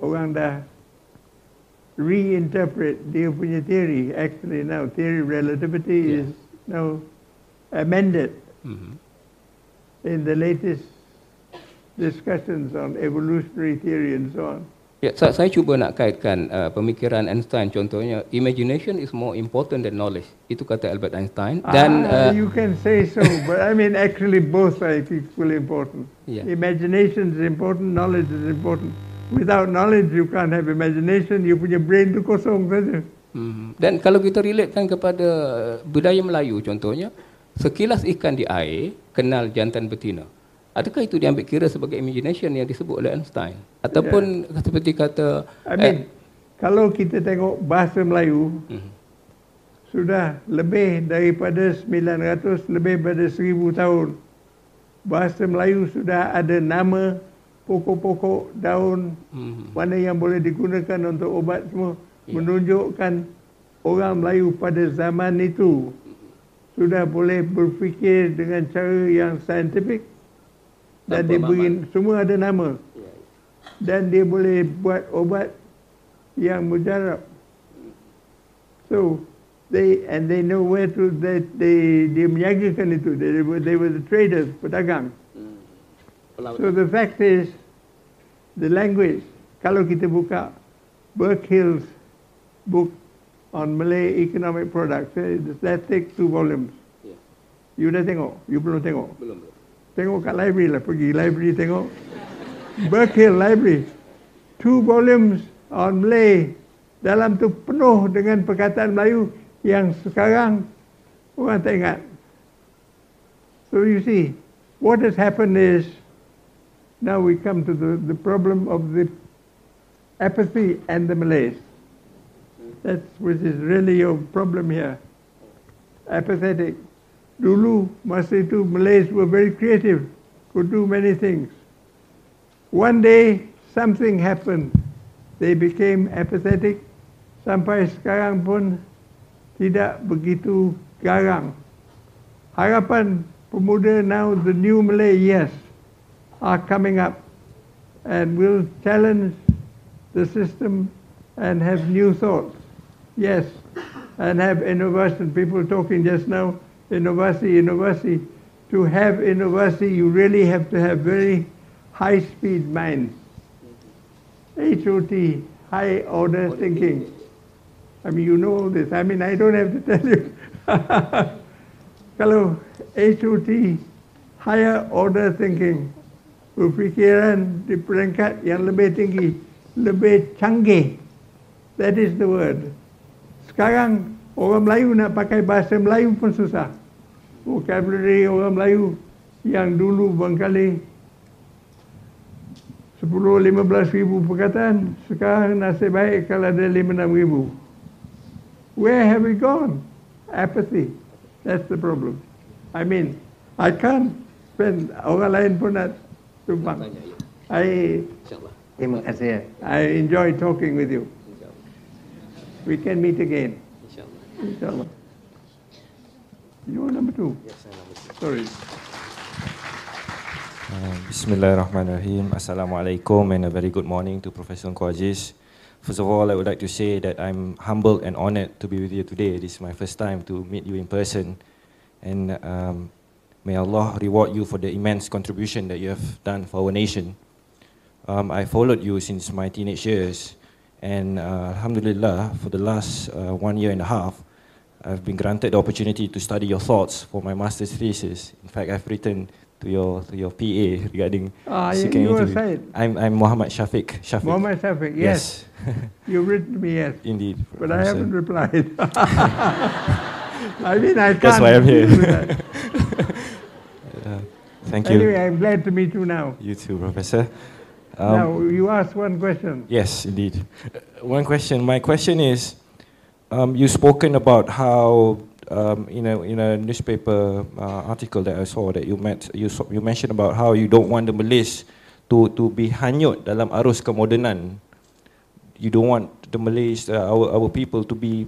orang dah reinterpret dia punya theory. Actually, now theory of relativity Yes. is now amended Mhm. in the latest discussions on evolutionary theory and so on. Ya, saya, saya cuba nak kaitkan uh, pemikiran Einstein contohnya imagination is more important than knowledge. Itu kata Albert Einstein dan ah, uh, you can say so, but I mean actually both are equally important. Yeah. Imagination is important, knowledge is important. Without knowledge, you can't have imagination. You punya brain tu kosong saja. Mhm. Dan kalau kita relatekan kepada budaya Melayu contohnya, sekilas ikan di air kenal jantan betina. Adakah itu diambil kira sebagai imagination yang disebut oleh Einstein? Ataupun seperti kata I mean, kalau kita tengok bahasa Melayu, mhm. sudah lebih daripada 900, lebih daripada 1000 tahun. Bahasa Melayu sudah ada nama pokok-pokok daun Mhm. mana yang boleh digunakan untuk obat semua Ya. menunjukkan orang Melayu pada zaman itu sudah boleh berfikir dengan cara yang saintifik dan dia beri semua ada nama Ya, dan dia boleh buat obat yang mujarab so they and they know where to they they dia menjagakan itu they were they were the traders pedagang So the fact is, the language, kalau kita buka Burke Hill's book on Malay economic products, eh, that takes two volumes. Ya. You dah tengok? You belum tengok? Belum. belum. Tengok kat library lah, pergi library tengok. Burke Hill Library, two volumes on Malay. Dalam tu penuh dengan perkataan Melayu yang sekarang orang tak ingat. So you see, what has happened is, now we come to the, the problem of the apathy and the Malays. That's which is really your problem here. Apathetic. Dulu, masa itu Malays were very creative, could do many things. One day, something happened. They became apathetic. Sampai sekarang pun tidak begitu garang. Harapan pemuda now, the new Malay, yes, are coming up and will challenge the system and have new thoughts. Yes, and have innovation. People talking just now, innovation, innovation. To have innovation, you really have to have very high-speed mind. HOT, high order thinking. I mean, you know all this. I mean, I don't have to tell you. Kalau HOT, higher order thinking, berfikiran di peringkat yang lebih tinggi, lebih canggih. That is the word. Sekarang orang Melayu nak pakai bahasa Melayu pun susah. Vocabulary orang Melayu yang dulu barangkali 10-15 ribu perkataan, sekarang nasib baik kalau ada 5-6 ribu. Where have we gone? Apathy. That's the problem. I mean, I can't spend, orang lain pun nak tumpang. I, terima kasih. I enjoy talking with you. We can meet again. Inshallah. You are number two. Yes, I'm number two. Sorry. Uh, Bismillahirrahmanirrahim. Assalamualaikum and a very good morning to Professor Nko First of all, I would like to say that I'm humbled and honored to be with you today. This is my first time to meet you in person. And um, may Allah reward you for the immense contribution that you have done for our nation. Um, I followed you since my teenage years. And uh, Alhamdulillah, for the last uh, one year and a half, I've been granted the opportunity to study your thoughts for my master's thesis. In fact, I've written to your to your PA regarding Ah, you, seeking you were interview. I'm I'm Muhammad Shafiq. Shafiq. Muhammad Shafiq, yes. You've written to me, yes. Indeed. But I Professor. haven't replied. I mean, I can't. That's why I'm here. Uh, thank you. Anyway, I'm glad to meet you now. You too, Professor. Um, now, you asked one question. Yes, indeed. Uh, One question. My question is, um, you've spoken about how um, in a in a newspaper uh, article that I saw that you met you you mentioned about how you don't want the Malays to to be hanyut dalam arus kemodenan. You don't want the Malays, uh, our our people, to be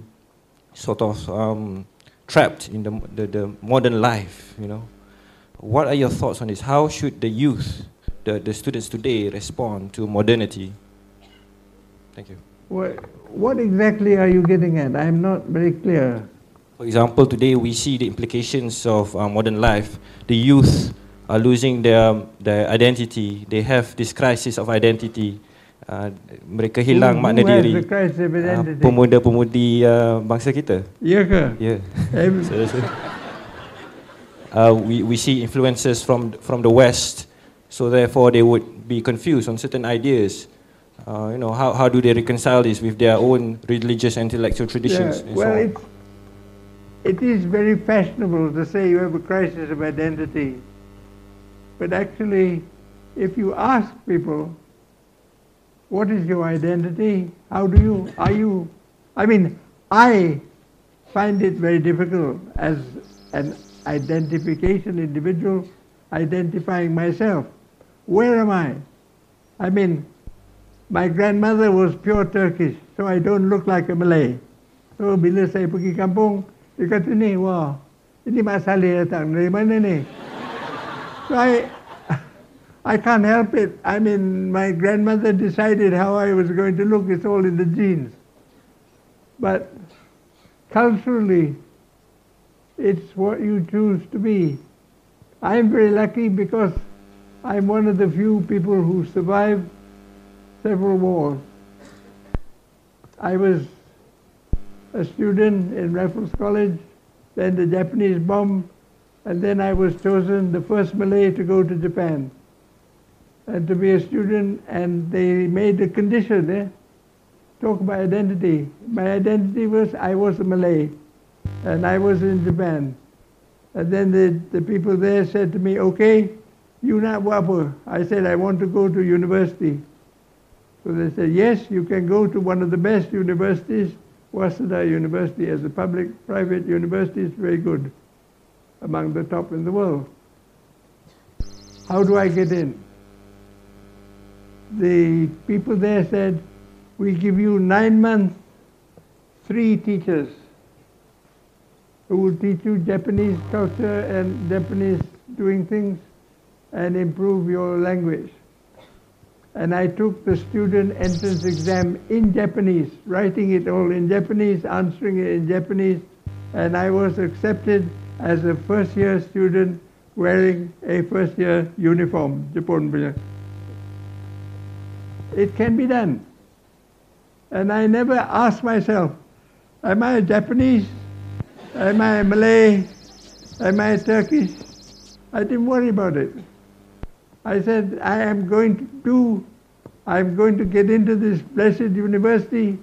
sort of um, trapped in the, the the modern life. You know, what are your thoughts on this? How should the youth, the the students today, respond to modernity? Thank you. What, what exactly are you getting at? I'm not very clear. For example, today we see the implications of uh, modern life. The youth are losing their their identity. They have this crisis of identity. Uh, mereka hilang who, makna who has diri. Uh, pemuda-pemudi uh, bangsa kita. Ya ke? Yeah. So, so, uh, we we see influences from from the West, so therefore they would be confused on certain ideas. Uh, you know, how how do they reconcile this with their own religious and intellectual traditions? Yeah, and well, so it's, it is very fashionable to say you have a crisis of identity. But actually, if you ask people, what is your identity? How do you, are you, I mean, I find it very difficult as an identification individual, identifying myself. Where am I? I mean, my grandmother was pure Turkish, so I don't look like a Malay. So bila saya pergi kampung, dia kata ni, wah, ini Mak Saleh datang, dari mana ni? So I, I can't help it. I mean, my grandmother decided how I was going to look. It's all in the genes. But culturally, it's what you choose to be. I'm very lucky because I'm one of the few people who survived several wars. I was a student in Raffles College, then the Japanese bomb, and then I was chosen the first Malay to go to Japan and to be a student, and they made a condition there. Talk about identity. My identity was I was a Malay, and I was in Japan. And then the, the people there said to me, okay, you not apa? I said, I want to go to university. So they said, yes, you can go to one of the best universities. Waseda University as a public-private university is very good, among the top in the world. How do I get in? The people there said, we give you nine months, three teachers who will teach you Japanese culture and Japanese doing things and improve your language. And I took the student entrance exam in Japanese, writing it all in Japanese, answering it in Japanese, and I was accepted as a first year student wearing a first year uniform, Japan. It can be done. And I never asked myself, am I Japanese? Am I Malay? Am I Turkish? I didn't worry about it. I said, I am going to do, I'm going to get into this blessed university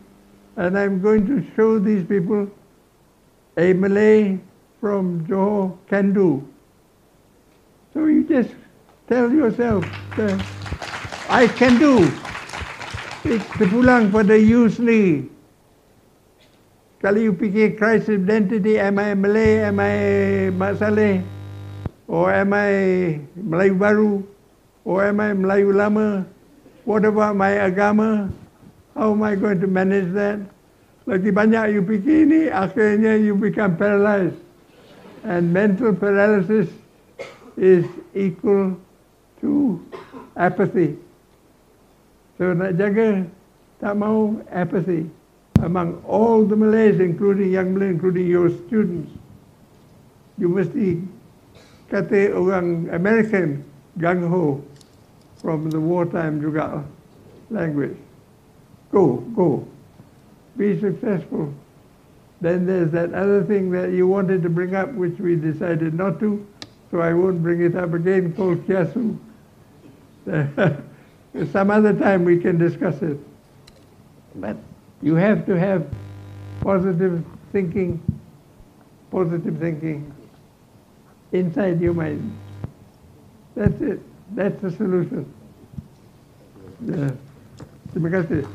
and I'm going to show these people a Malay from Johor can do. So you just tell yourself, I can do. Terpulang pada you sendiri. Kalau you fikir crisis identity, am I Malay, am I Mak or am I Melayu baru, or am I Melayu lama, what about my agama, how am I going to manage that? Lagi banyak you fikir ini, akhirnya you become paralyzed. And mental paralysis is equal to apathy. So nak jaga, tak mau apathy among all the Malays, including young Malay, including your students. You mesti kata orang American gung ho from the wartime juga language. Go, go. Be successful. Then there's that other thing that you wanted to bring up, which we decided not to, so I won't bring it up again, called Kiasu. Some other time we can discuss it. But you have to have positive thinking, positive thinking inside your mind. That's it. That's the solution. Yeah. Terima kasih.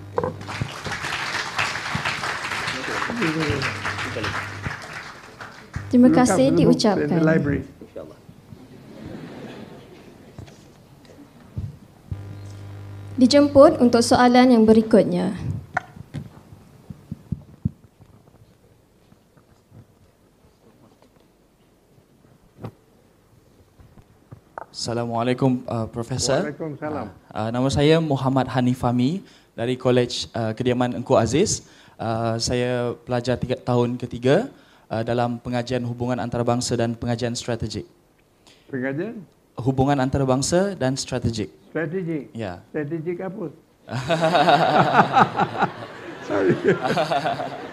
Terima kasih diucapkan. Dijemput untuk soalan yang berikutnya. Assalamualaikum uh, Profesor. Waalaikumsalam. Uh, nama saya Muhammad Hanifami dari College uh, Kediaman Engku Aziz. Uh, saya pelajar tiga, tahun ketiga uh, dalam pengajian hubungan antarabangsa dan pengajian strategik. Pengajian? Hubungan antarabangsa dan strategik. Strategi. Ya. Strategi apa? Sorry.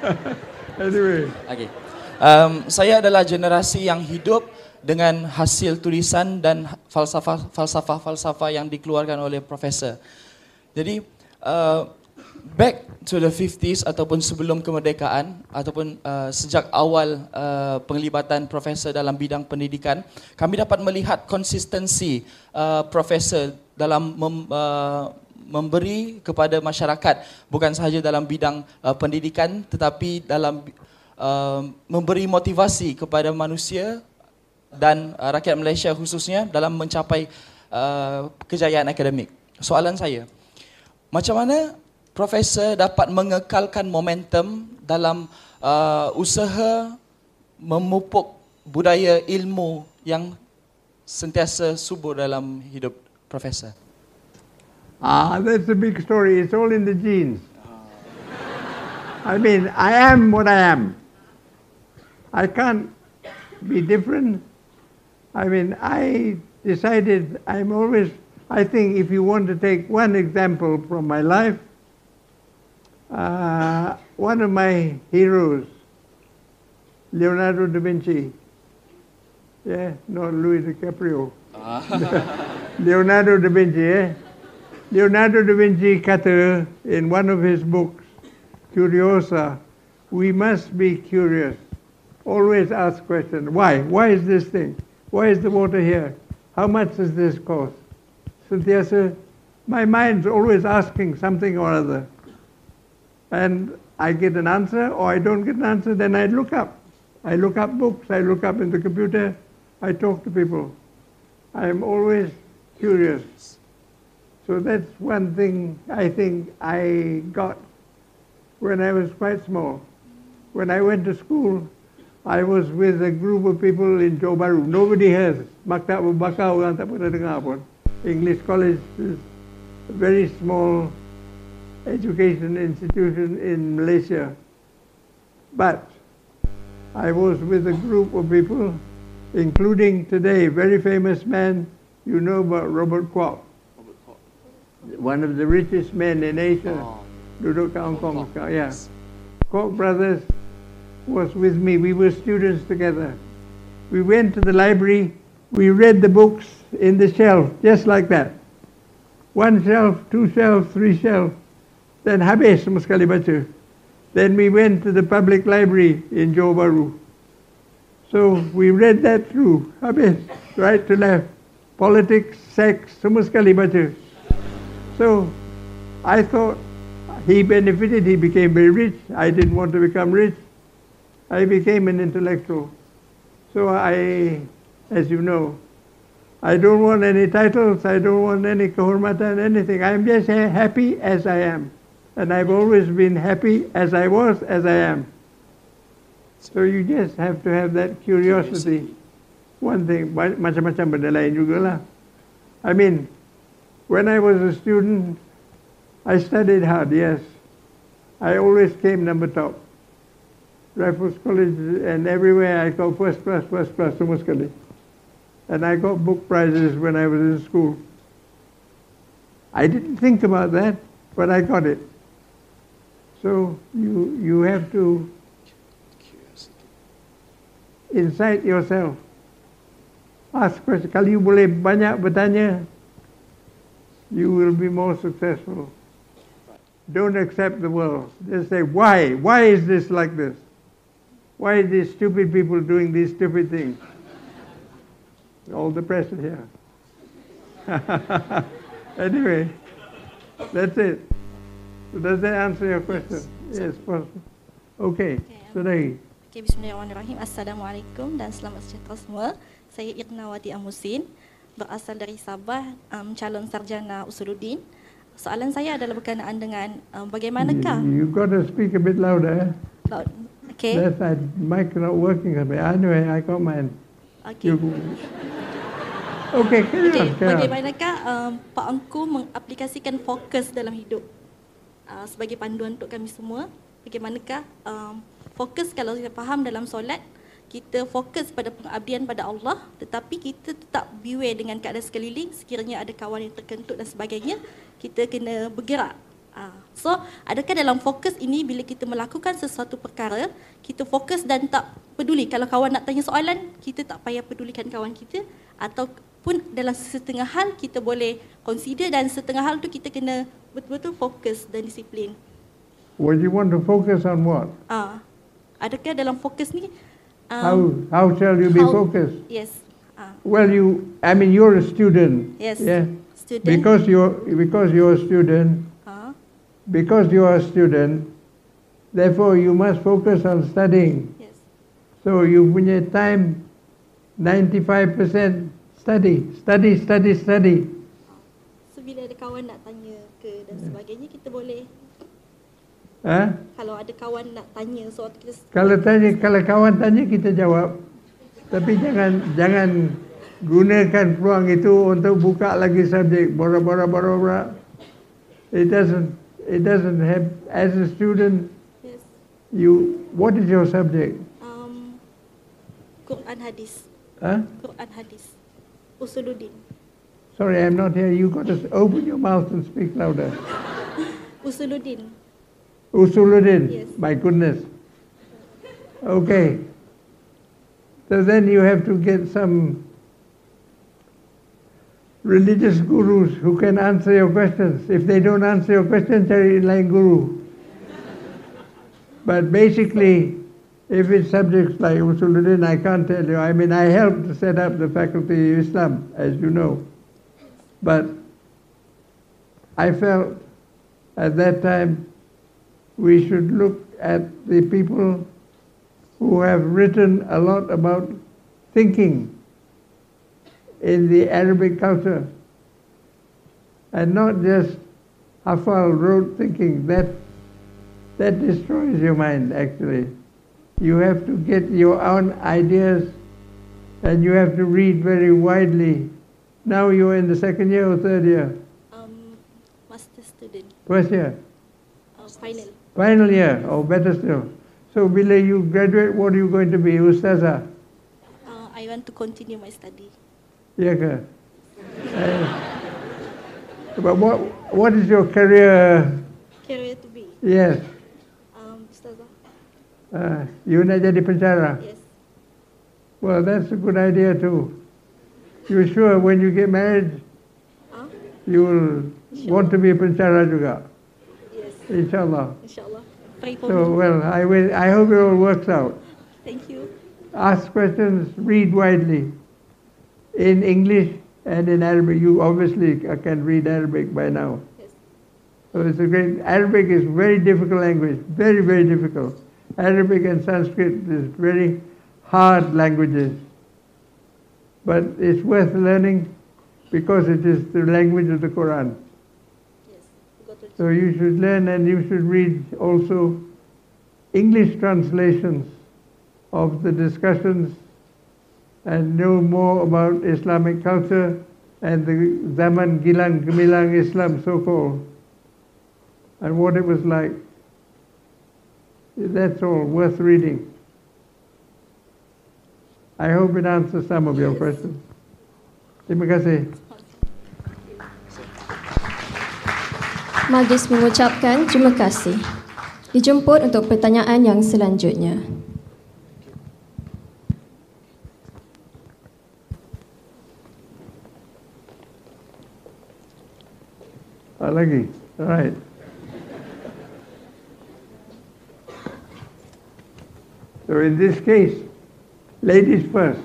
anyway. Okey. Um, saya adalah generasi yang hidup dengan hasil tulisan dan falsafah falsafah-falsafah yang dikeluarkan oleh profesor. Jadi uh, back to the 50s ataupun sebelum kemerdekaan ataupun uh, sejak awal uh, penglibatan profesor dalam bidang pendidikan, kami dapat melihat konsistensi uh, profesor dalam mem, uh, memberi kepada masyarakat bukan sahaja dalam bidang uh, pendidikan tetapi dalam uh, memberi motivasi kepada manusia dan uh, rakyat Malaysia khususnya dalam mencapai uh, kejayaan akademik. Soalan saya, macam mana profesor dapat mengekalkan momentum dalam uh, usaha memupuk budaya ilmu yang sentiasa subur dalam hidup profesor? Ah, that's a big story. It's all in the genes. I mean, I am what I am. I can't be different. I mean, I decided I'm always, I think if you want to take one example from my life, uh, one of my heroes, Leonardo da Vinci, yeah, not Louis DiCaprio. Leonardo da Vinci, eh? Leonardo da Vinci kata in one of his books, Curiosa, we must be curious. Always ask questions. Why? Why is this thing? Why is the water here? How much does this cost? Sentiasa my mind's always asking something or other. And I get an answer or I don't get an answer, then I look up. I look up books, I look up in the computer, I talk to people. I am always curious. So that's one thing I think I got when I was quite small. When I went to school, I was with a group of people in Johor Bahru. Nobody has. Maktab Bakar orang tak pernah dengar pun. English College is a very small education institution in Malaysia. But I was with a group of people, including today, very famous man, you know about Robert Kwok. Robert Kwok. One of the richest men in Asia. Oh. Duduk kat Hong Kong yeah. Kwok brothers was with me. We were students together. We went to the library. We read the books in the shelf, just like that. One shelf, two shelves, three shelves. Then habis semua sekali. Then we went to the public library in Johor. So we read that through, habis, right to left. Politics, sex, semua sekali. So I thought he benefited, he became very rich. I didn't want to become rich. I became an intellectual. So I, as you know, I don't want any titles, I don't want any kehormatan, anything. I'm just ha- happy as I am. And I've always been happy as I was, as I am. So you just have to have that curiosity. One thing, macam-macam juga lah. I mean, when I was a student, I studied hard, yes. I always came number top. Raffles College and everywhere I got first class, first class, semua sekali. And I got book prizes when I was in school. I didn't think about that, but I got it. So you, you have to incite yourself. Ask questions. Kalau you boleh banyak bertanya, you will be more successful. Don't accept the world. Just say, why? Why is this like this? Why are these stupid people doing these stupid things? All the press is here. anyway, that's it. So does that answer your question? Yes, possible. Okay, Sudai. Okay, Bismillahirrahmanirrahim. Assalamualaikum dan selamat sejahtera semua. Saya Irnawati Amusin, berasal dari Sabah, um, calon sarjana Usuluddin. Soalan saya adalah berkenaan dengan um, bagaimanakah... You, you got to speak a bit louder. Loud. Okay. That side mic not working. Anyway, I got mine. Okay. You, okay, carry Okay, on, carry on. bagaimanakah um, Pak Angku mengaplikasikan fokus dalam hidup uh, sebagai panduan untuk kami semua? Bagaimanakah um, fokus kalau kita faham dalam solat, kita fokus pada pengabdian pada Allah tetapi kita tetap beware dengan keadaan sekeliling sekiranya ada kawan yang terkentut dan sebagainya, kita kena bergerak. Uh, so, adakah dalam fokus ini bila kita melakukan sesuatu perkara, kita fokus dan tak peduli kalau kawan nak tanya soalan, kita tak payah pedulikan kawan kita ataupun dalam setengah hal kita boleh consider dan setengah hal tu kita kena betul-betul fokus dan disiplin. Well, you want to focus on what? Ah, adakah dalam fokus ni How, how shall you be how- focused? Yes. Ah, Well, you, I mean, you're a student. Yes, Yeah. student. Because you're, because you're a student, ah, because you are a student, therefore you must focus on studying. yes. So you punya time, 95% study, study, study, study. So bila ada kawan nak tanya ke dan sebagainya kita boleh Huh? kalau ada kawan nak tanya soal kita Kalau tanya, kalau kawan tanya kita jawab. Tapi jangan jangan gunakan peluang itu untuk buka lagi subjek bora-bora bora-bora. It doesn't it doesn't have as a student yes. you what is your subject? Um, Quran hadis. Huh? Quran hadis. Usuluddin. Sorry, I'm not here. You got to open your mouth and speak louder. Usuluddin. Usuluddin. Yes. My goodness. Okay. So then you have to get some religious gurus who can answer your questions. If they don't answer your questions, cari lain guru. But basically, if it's subjects like Usuluddin, I can't tell you. I mean, I helped to set up the Faculty of Islam, as you know. But I felt at that time we should look at the people who have written a lot about thinking in the Arabic culture. And not just Hafal rote thinking that that destroys your mind actually. You have to get your own ideas and you have to read very widely. Now you're in the second year or third year? Um, master student, first year? Uh, final. final year? Or better still. So bila you graduate what are you going to be ustazah Uh, I want to continue my study. Ke Eh, but what what is your career Career to be. yes Um, Ustazah. uh, you nak jadi pencara Yes. Well, that's a good idea too. You're sure when you get married, Huh? you will want to be a pencara juga, Yes. inshallah. Inshallah. Pray for So, me. well, I, will, I hope it all works out. Thank you. Ask questions, read widely. In English and in Arabic, you obviously I can read Arabic by now. Yes. So it's a great, Arabic is very difficult language, very, very difficult. Arabic and Sanskrit is very hard languages. But it's worth learning because it is the language of the Quran. Yes. So you should learn and you should read also English translations of the discussions and know more about Islamic culture and the Zaman Gilang Gemilang Islam so called and what it was like. That's all worth reading. I hope it answers some of your questions. Terima kasih. Majlis mengucapkan terima kasih. Dijemput untuk pertanyaan yang selanjutnya. Ah, lagi. All right. So in this case, ladies first.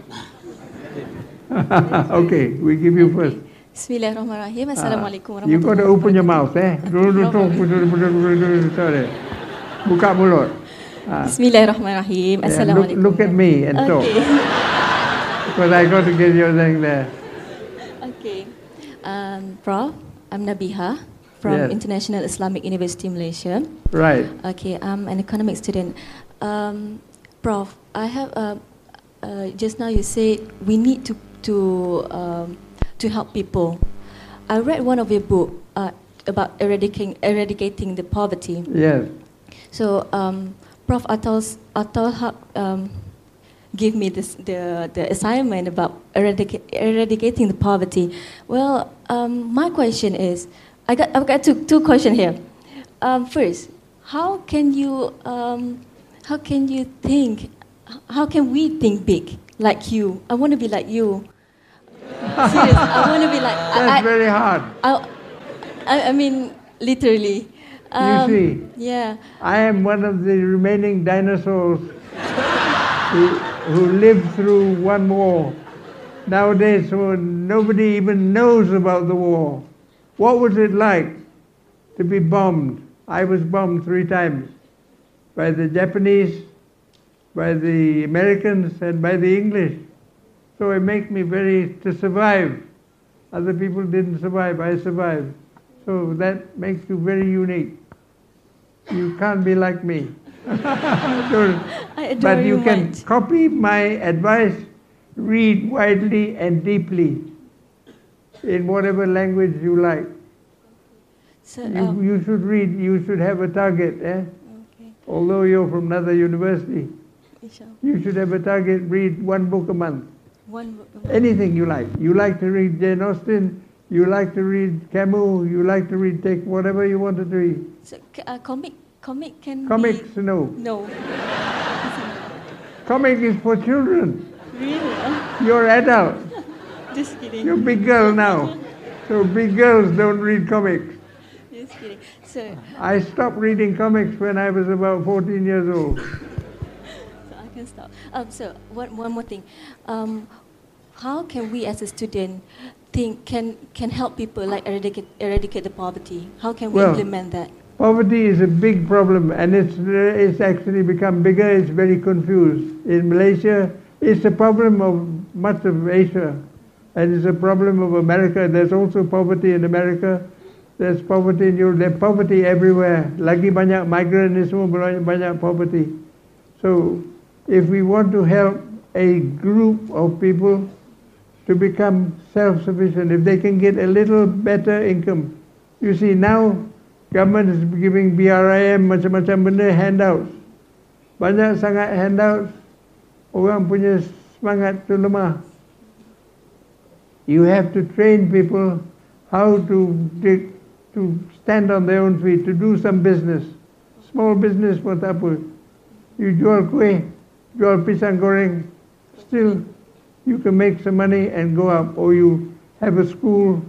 okay, we give you first. Bismillahirrahmanirrahim. Assalamualaikum Ah, You got to open your mouth, eh? Buka mulut. Ah, Bismillahirrahmanirrahim. yeah, look, Assalamualaikum. look at me and talk. Okay. Because I got to get your thing there. okay. Um, Prof, I'm Nabiha from Yes. International Islamic University Malaysia. Right. Okay, I'm an economic student. Um, Prof, I have uh, uh, just now you said we need to to um, to help people. I read one of your book uh, about eradicating eradicating the poverty. Yes. So, um, Prof. Atal Atal um, give me this, the the assignment about eradica- eradicating the poverty. Well, um, my question is, I got I've got two two questions here. Um, first, how can you um, how can you think? How can we think big like you? I want to be like you. Serious, I want to be like. I- That's I, very hard. I, I, I mean, literally. Um, see. Yeah. I am one of the remaining dinosaurs who, who lived through one war. Nowadays, so nobody even knows about the war. What was it like to be bombed? I was bombed three times by the Japanese, by the Americans, and by the English. So it makes me very to survive. Other people didn't survive, I survived. So that makes you very unique. You can't be like me. But you you can copy my advice, read widely and deeply in whatever language you like. So, You, um, you should read, you should have a target, eh? okay. Although you're from another university, you should have a target, read one book a month. One. book. a month. Anything you like. You like to read Jane Austen, you like to read Camus, you like to read, take whatever you want to read. So, uh, comic, comic can Comics, be. no. No. Comic is for children. Really? You're adult. Just kidding. You're a big girl now. So big girls don't read comics. Just kidding. So, I stopped reading comics when I was about 14 years old. so I can stop. Um, so one, one more thing. Um, how can we as a student think can can help people like eradicate eradicate the poverty? How can we Well, implement that? Poverty is a big problem and it's, it's actually become bigger, it's very confused. In Malaysia, it's a problem of much of Asia and it's a problem of America. There's also poverty in America, there's poverty in Europe, there's poverty everywhere. Lagi banyak migrant ni semua banyak, banyak poverty. So if we want to help a group of people to become self-sufficient, if they can get a little better income. You see now government is giving BRIM macam-macam benda handouts. Banyak sangat handouts, orang punya semangat tu lemah. You have to train people how to to stand on their own feet, to do some business. Small business tak apa. You jual kuih, jual pisang goreng, still you can make some money and go up. Or you have a school,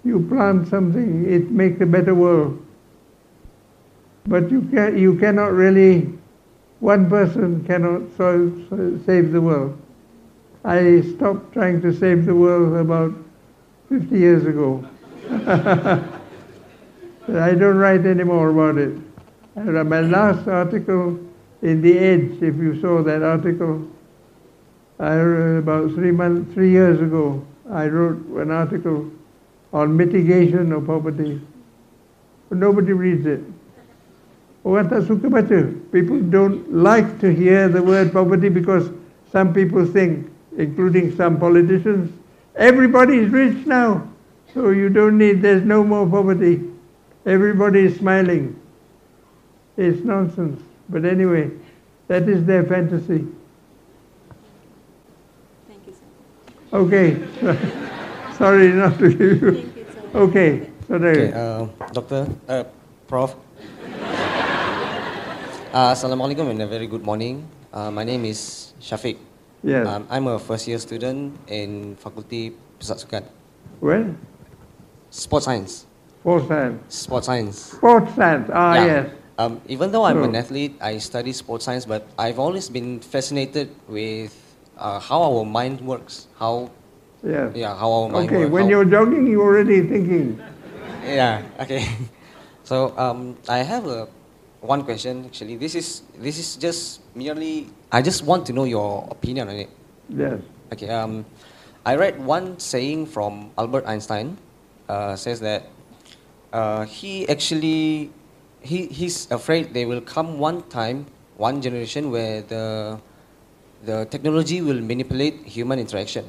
you plant something, it makes a better world. But you, can, you cannot really, one person cannot save the world. I stopped trying to save the world about 50 years ago. I don't write anymore about it. My last article in The Edge, if you saw that article, I about three months, three years ago, I wrote an article on mitigation of poverty. But nobody reads it. People don't like to hear the word poverty because some people think, including some politicians, everybody is rich now. So you don't need, there's no more poverty. Everybody is smiling. It's nonsense. But anyway, that is their fantasy. Thank you, sir. Okay. Sorry not to give you. Thank you, sir. Okay. Okay, uh, Doctor, uh, Prof. Uh, Assalamualaikum and a very good morning. Uh, my name is Shafiq. Yes. Um, I'm a first year student in Fakulty Pusat Sukan. Well, Sport Science. sports science. Sport Science. Sports science. Ah, Yeah. yes. Um, even though I'm an athlete, I study sports science, but I've always been fascinated with uh, how our mind works. How, Yes. yeah, how our mind Okay, works. Okay, when how- you're jogging, you're already thinking. Yeah. Okay. So um, I have a one question actually. This is this is just merely. I just want to know your opinion on it. Yes. Okay. Um, I read one saying from Albert Einstein. Uh, says that uh, he actually he he's afraid there will come one time, one generation where the the technology will manipulate human interaction,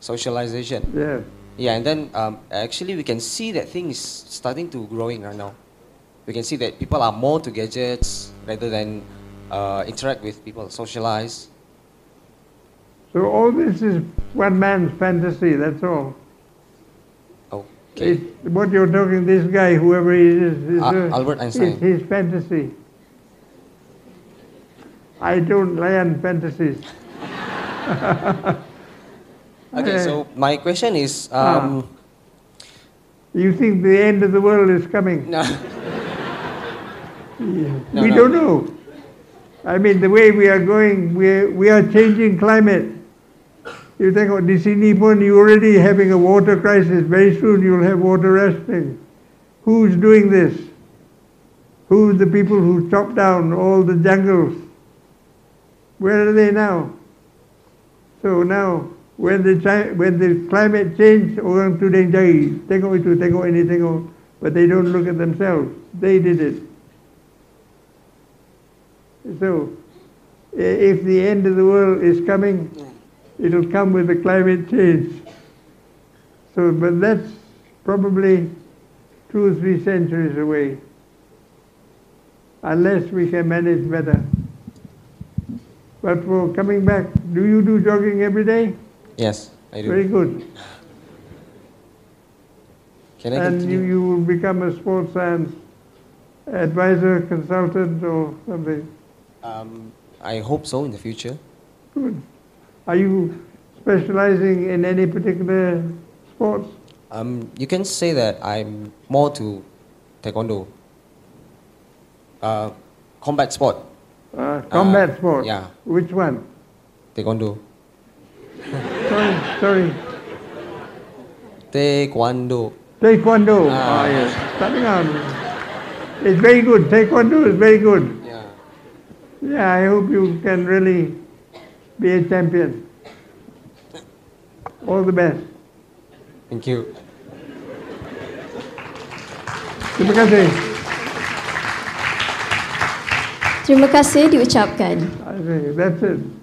socialization. Yeah. Yeah, and then um, actually we can see that thing is starting to growing right now. We can see that people are more to gadgets rather than uh, interact with people, socialize. So all this is one man's fantasy, that's all. Okay. It's, what you're talking, this guy, whoever he is, is Al- uh, Albert Einstein. It's his fantasy. I don't learn fantasies. Okay, so my question is, Ah. um, You think the end of the world is coming? no, Yeah. No, we no. don't know. I mean, the way we are going, we we are changing climate. You think di sini pun you already having a water crisis. Very soon you'll have water rationing. Who's doing this? Who's the people who chopped down all the jungles? Where are they now? So now, when the when the climate change, orang tu dia jari, tengok itu, tengok ini, tengok, but they don't look at themselves. They did it. So, if the end of the world is coming, it'll come with the climate change. So, but that's probably two or three centuries away, unless we can manage better. But for coming back, do you do jogging every day? yes, I do. Very good. Can I And you, continue? you will become a sports science advisor, consultant, or something. Um, I hope so in the future. Good. Are you specializing in any particular sports? Um, you can say that I'm more to taekwondo. Uh, combat sport, Uh, combat Uh, sport? yeah. Which one? taekwondo. sorry, sorry. Taekwondo. Taekwondo. Ah. Ah, yes. Tak dengar. It's very good. Taekwondo is very good. Yeah. I hope you can really be a champion. All the best. Thank you. Terima kasih. Terima kasih diucapkan. That's it.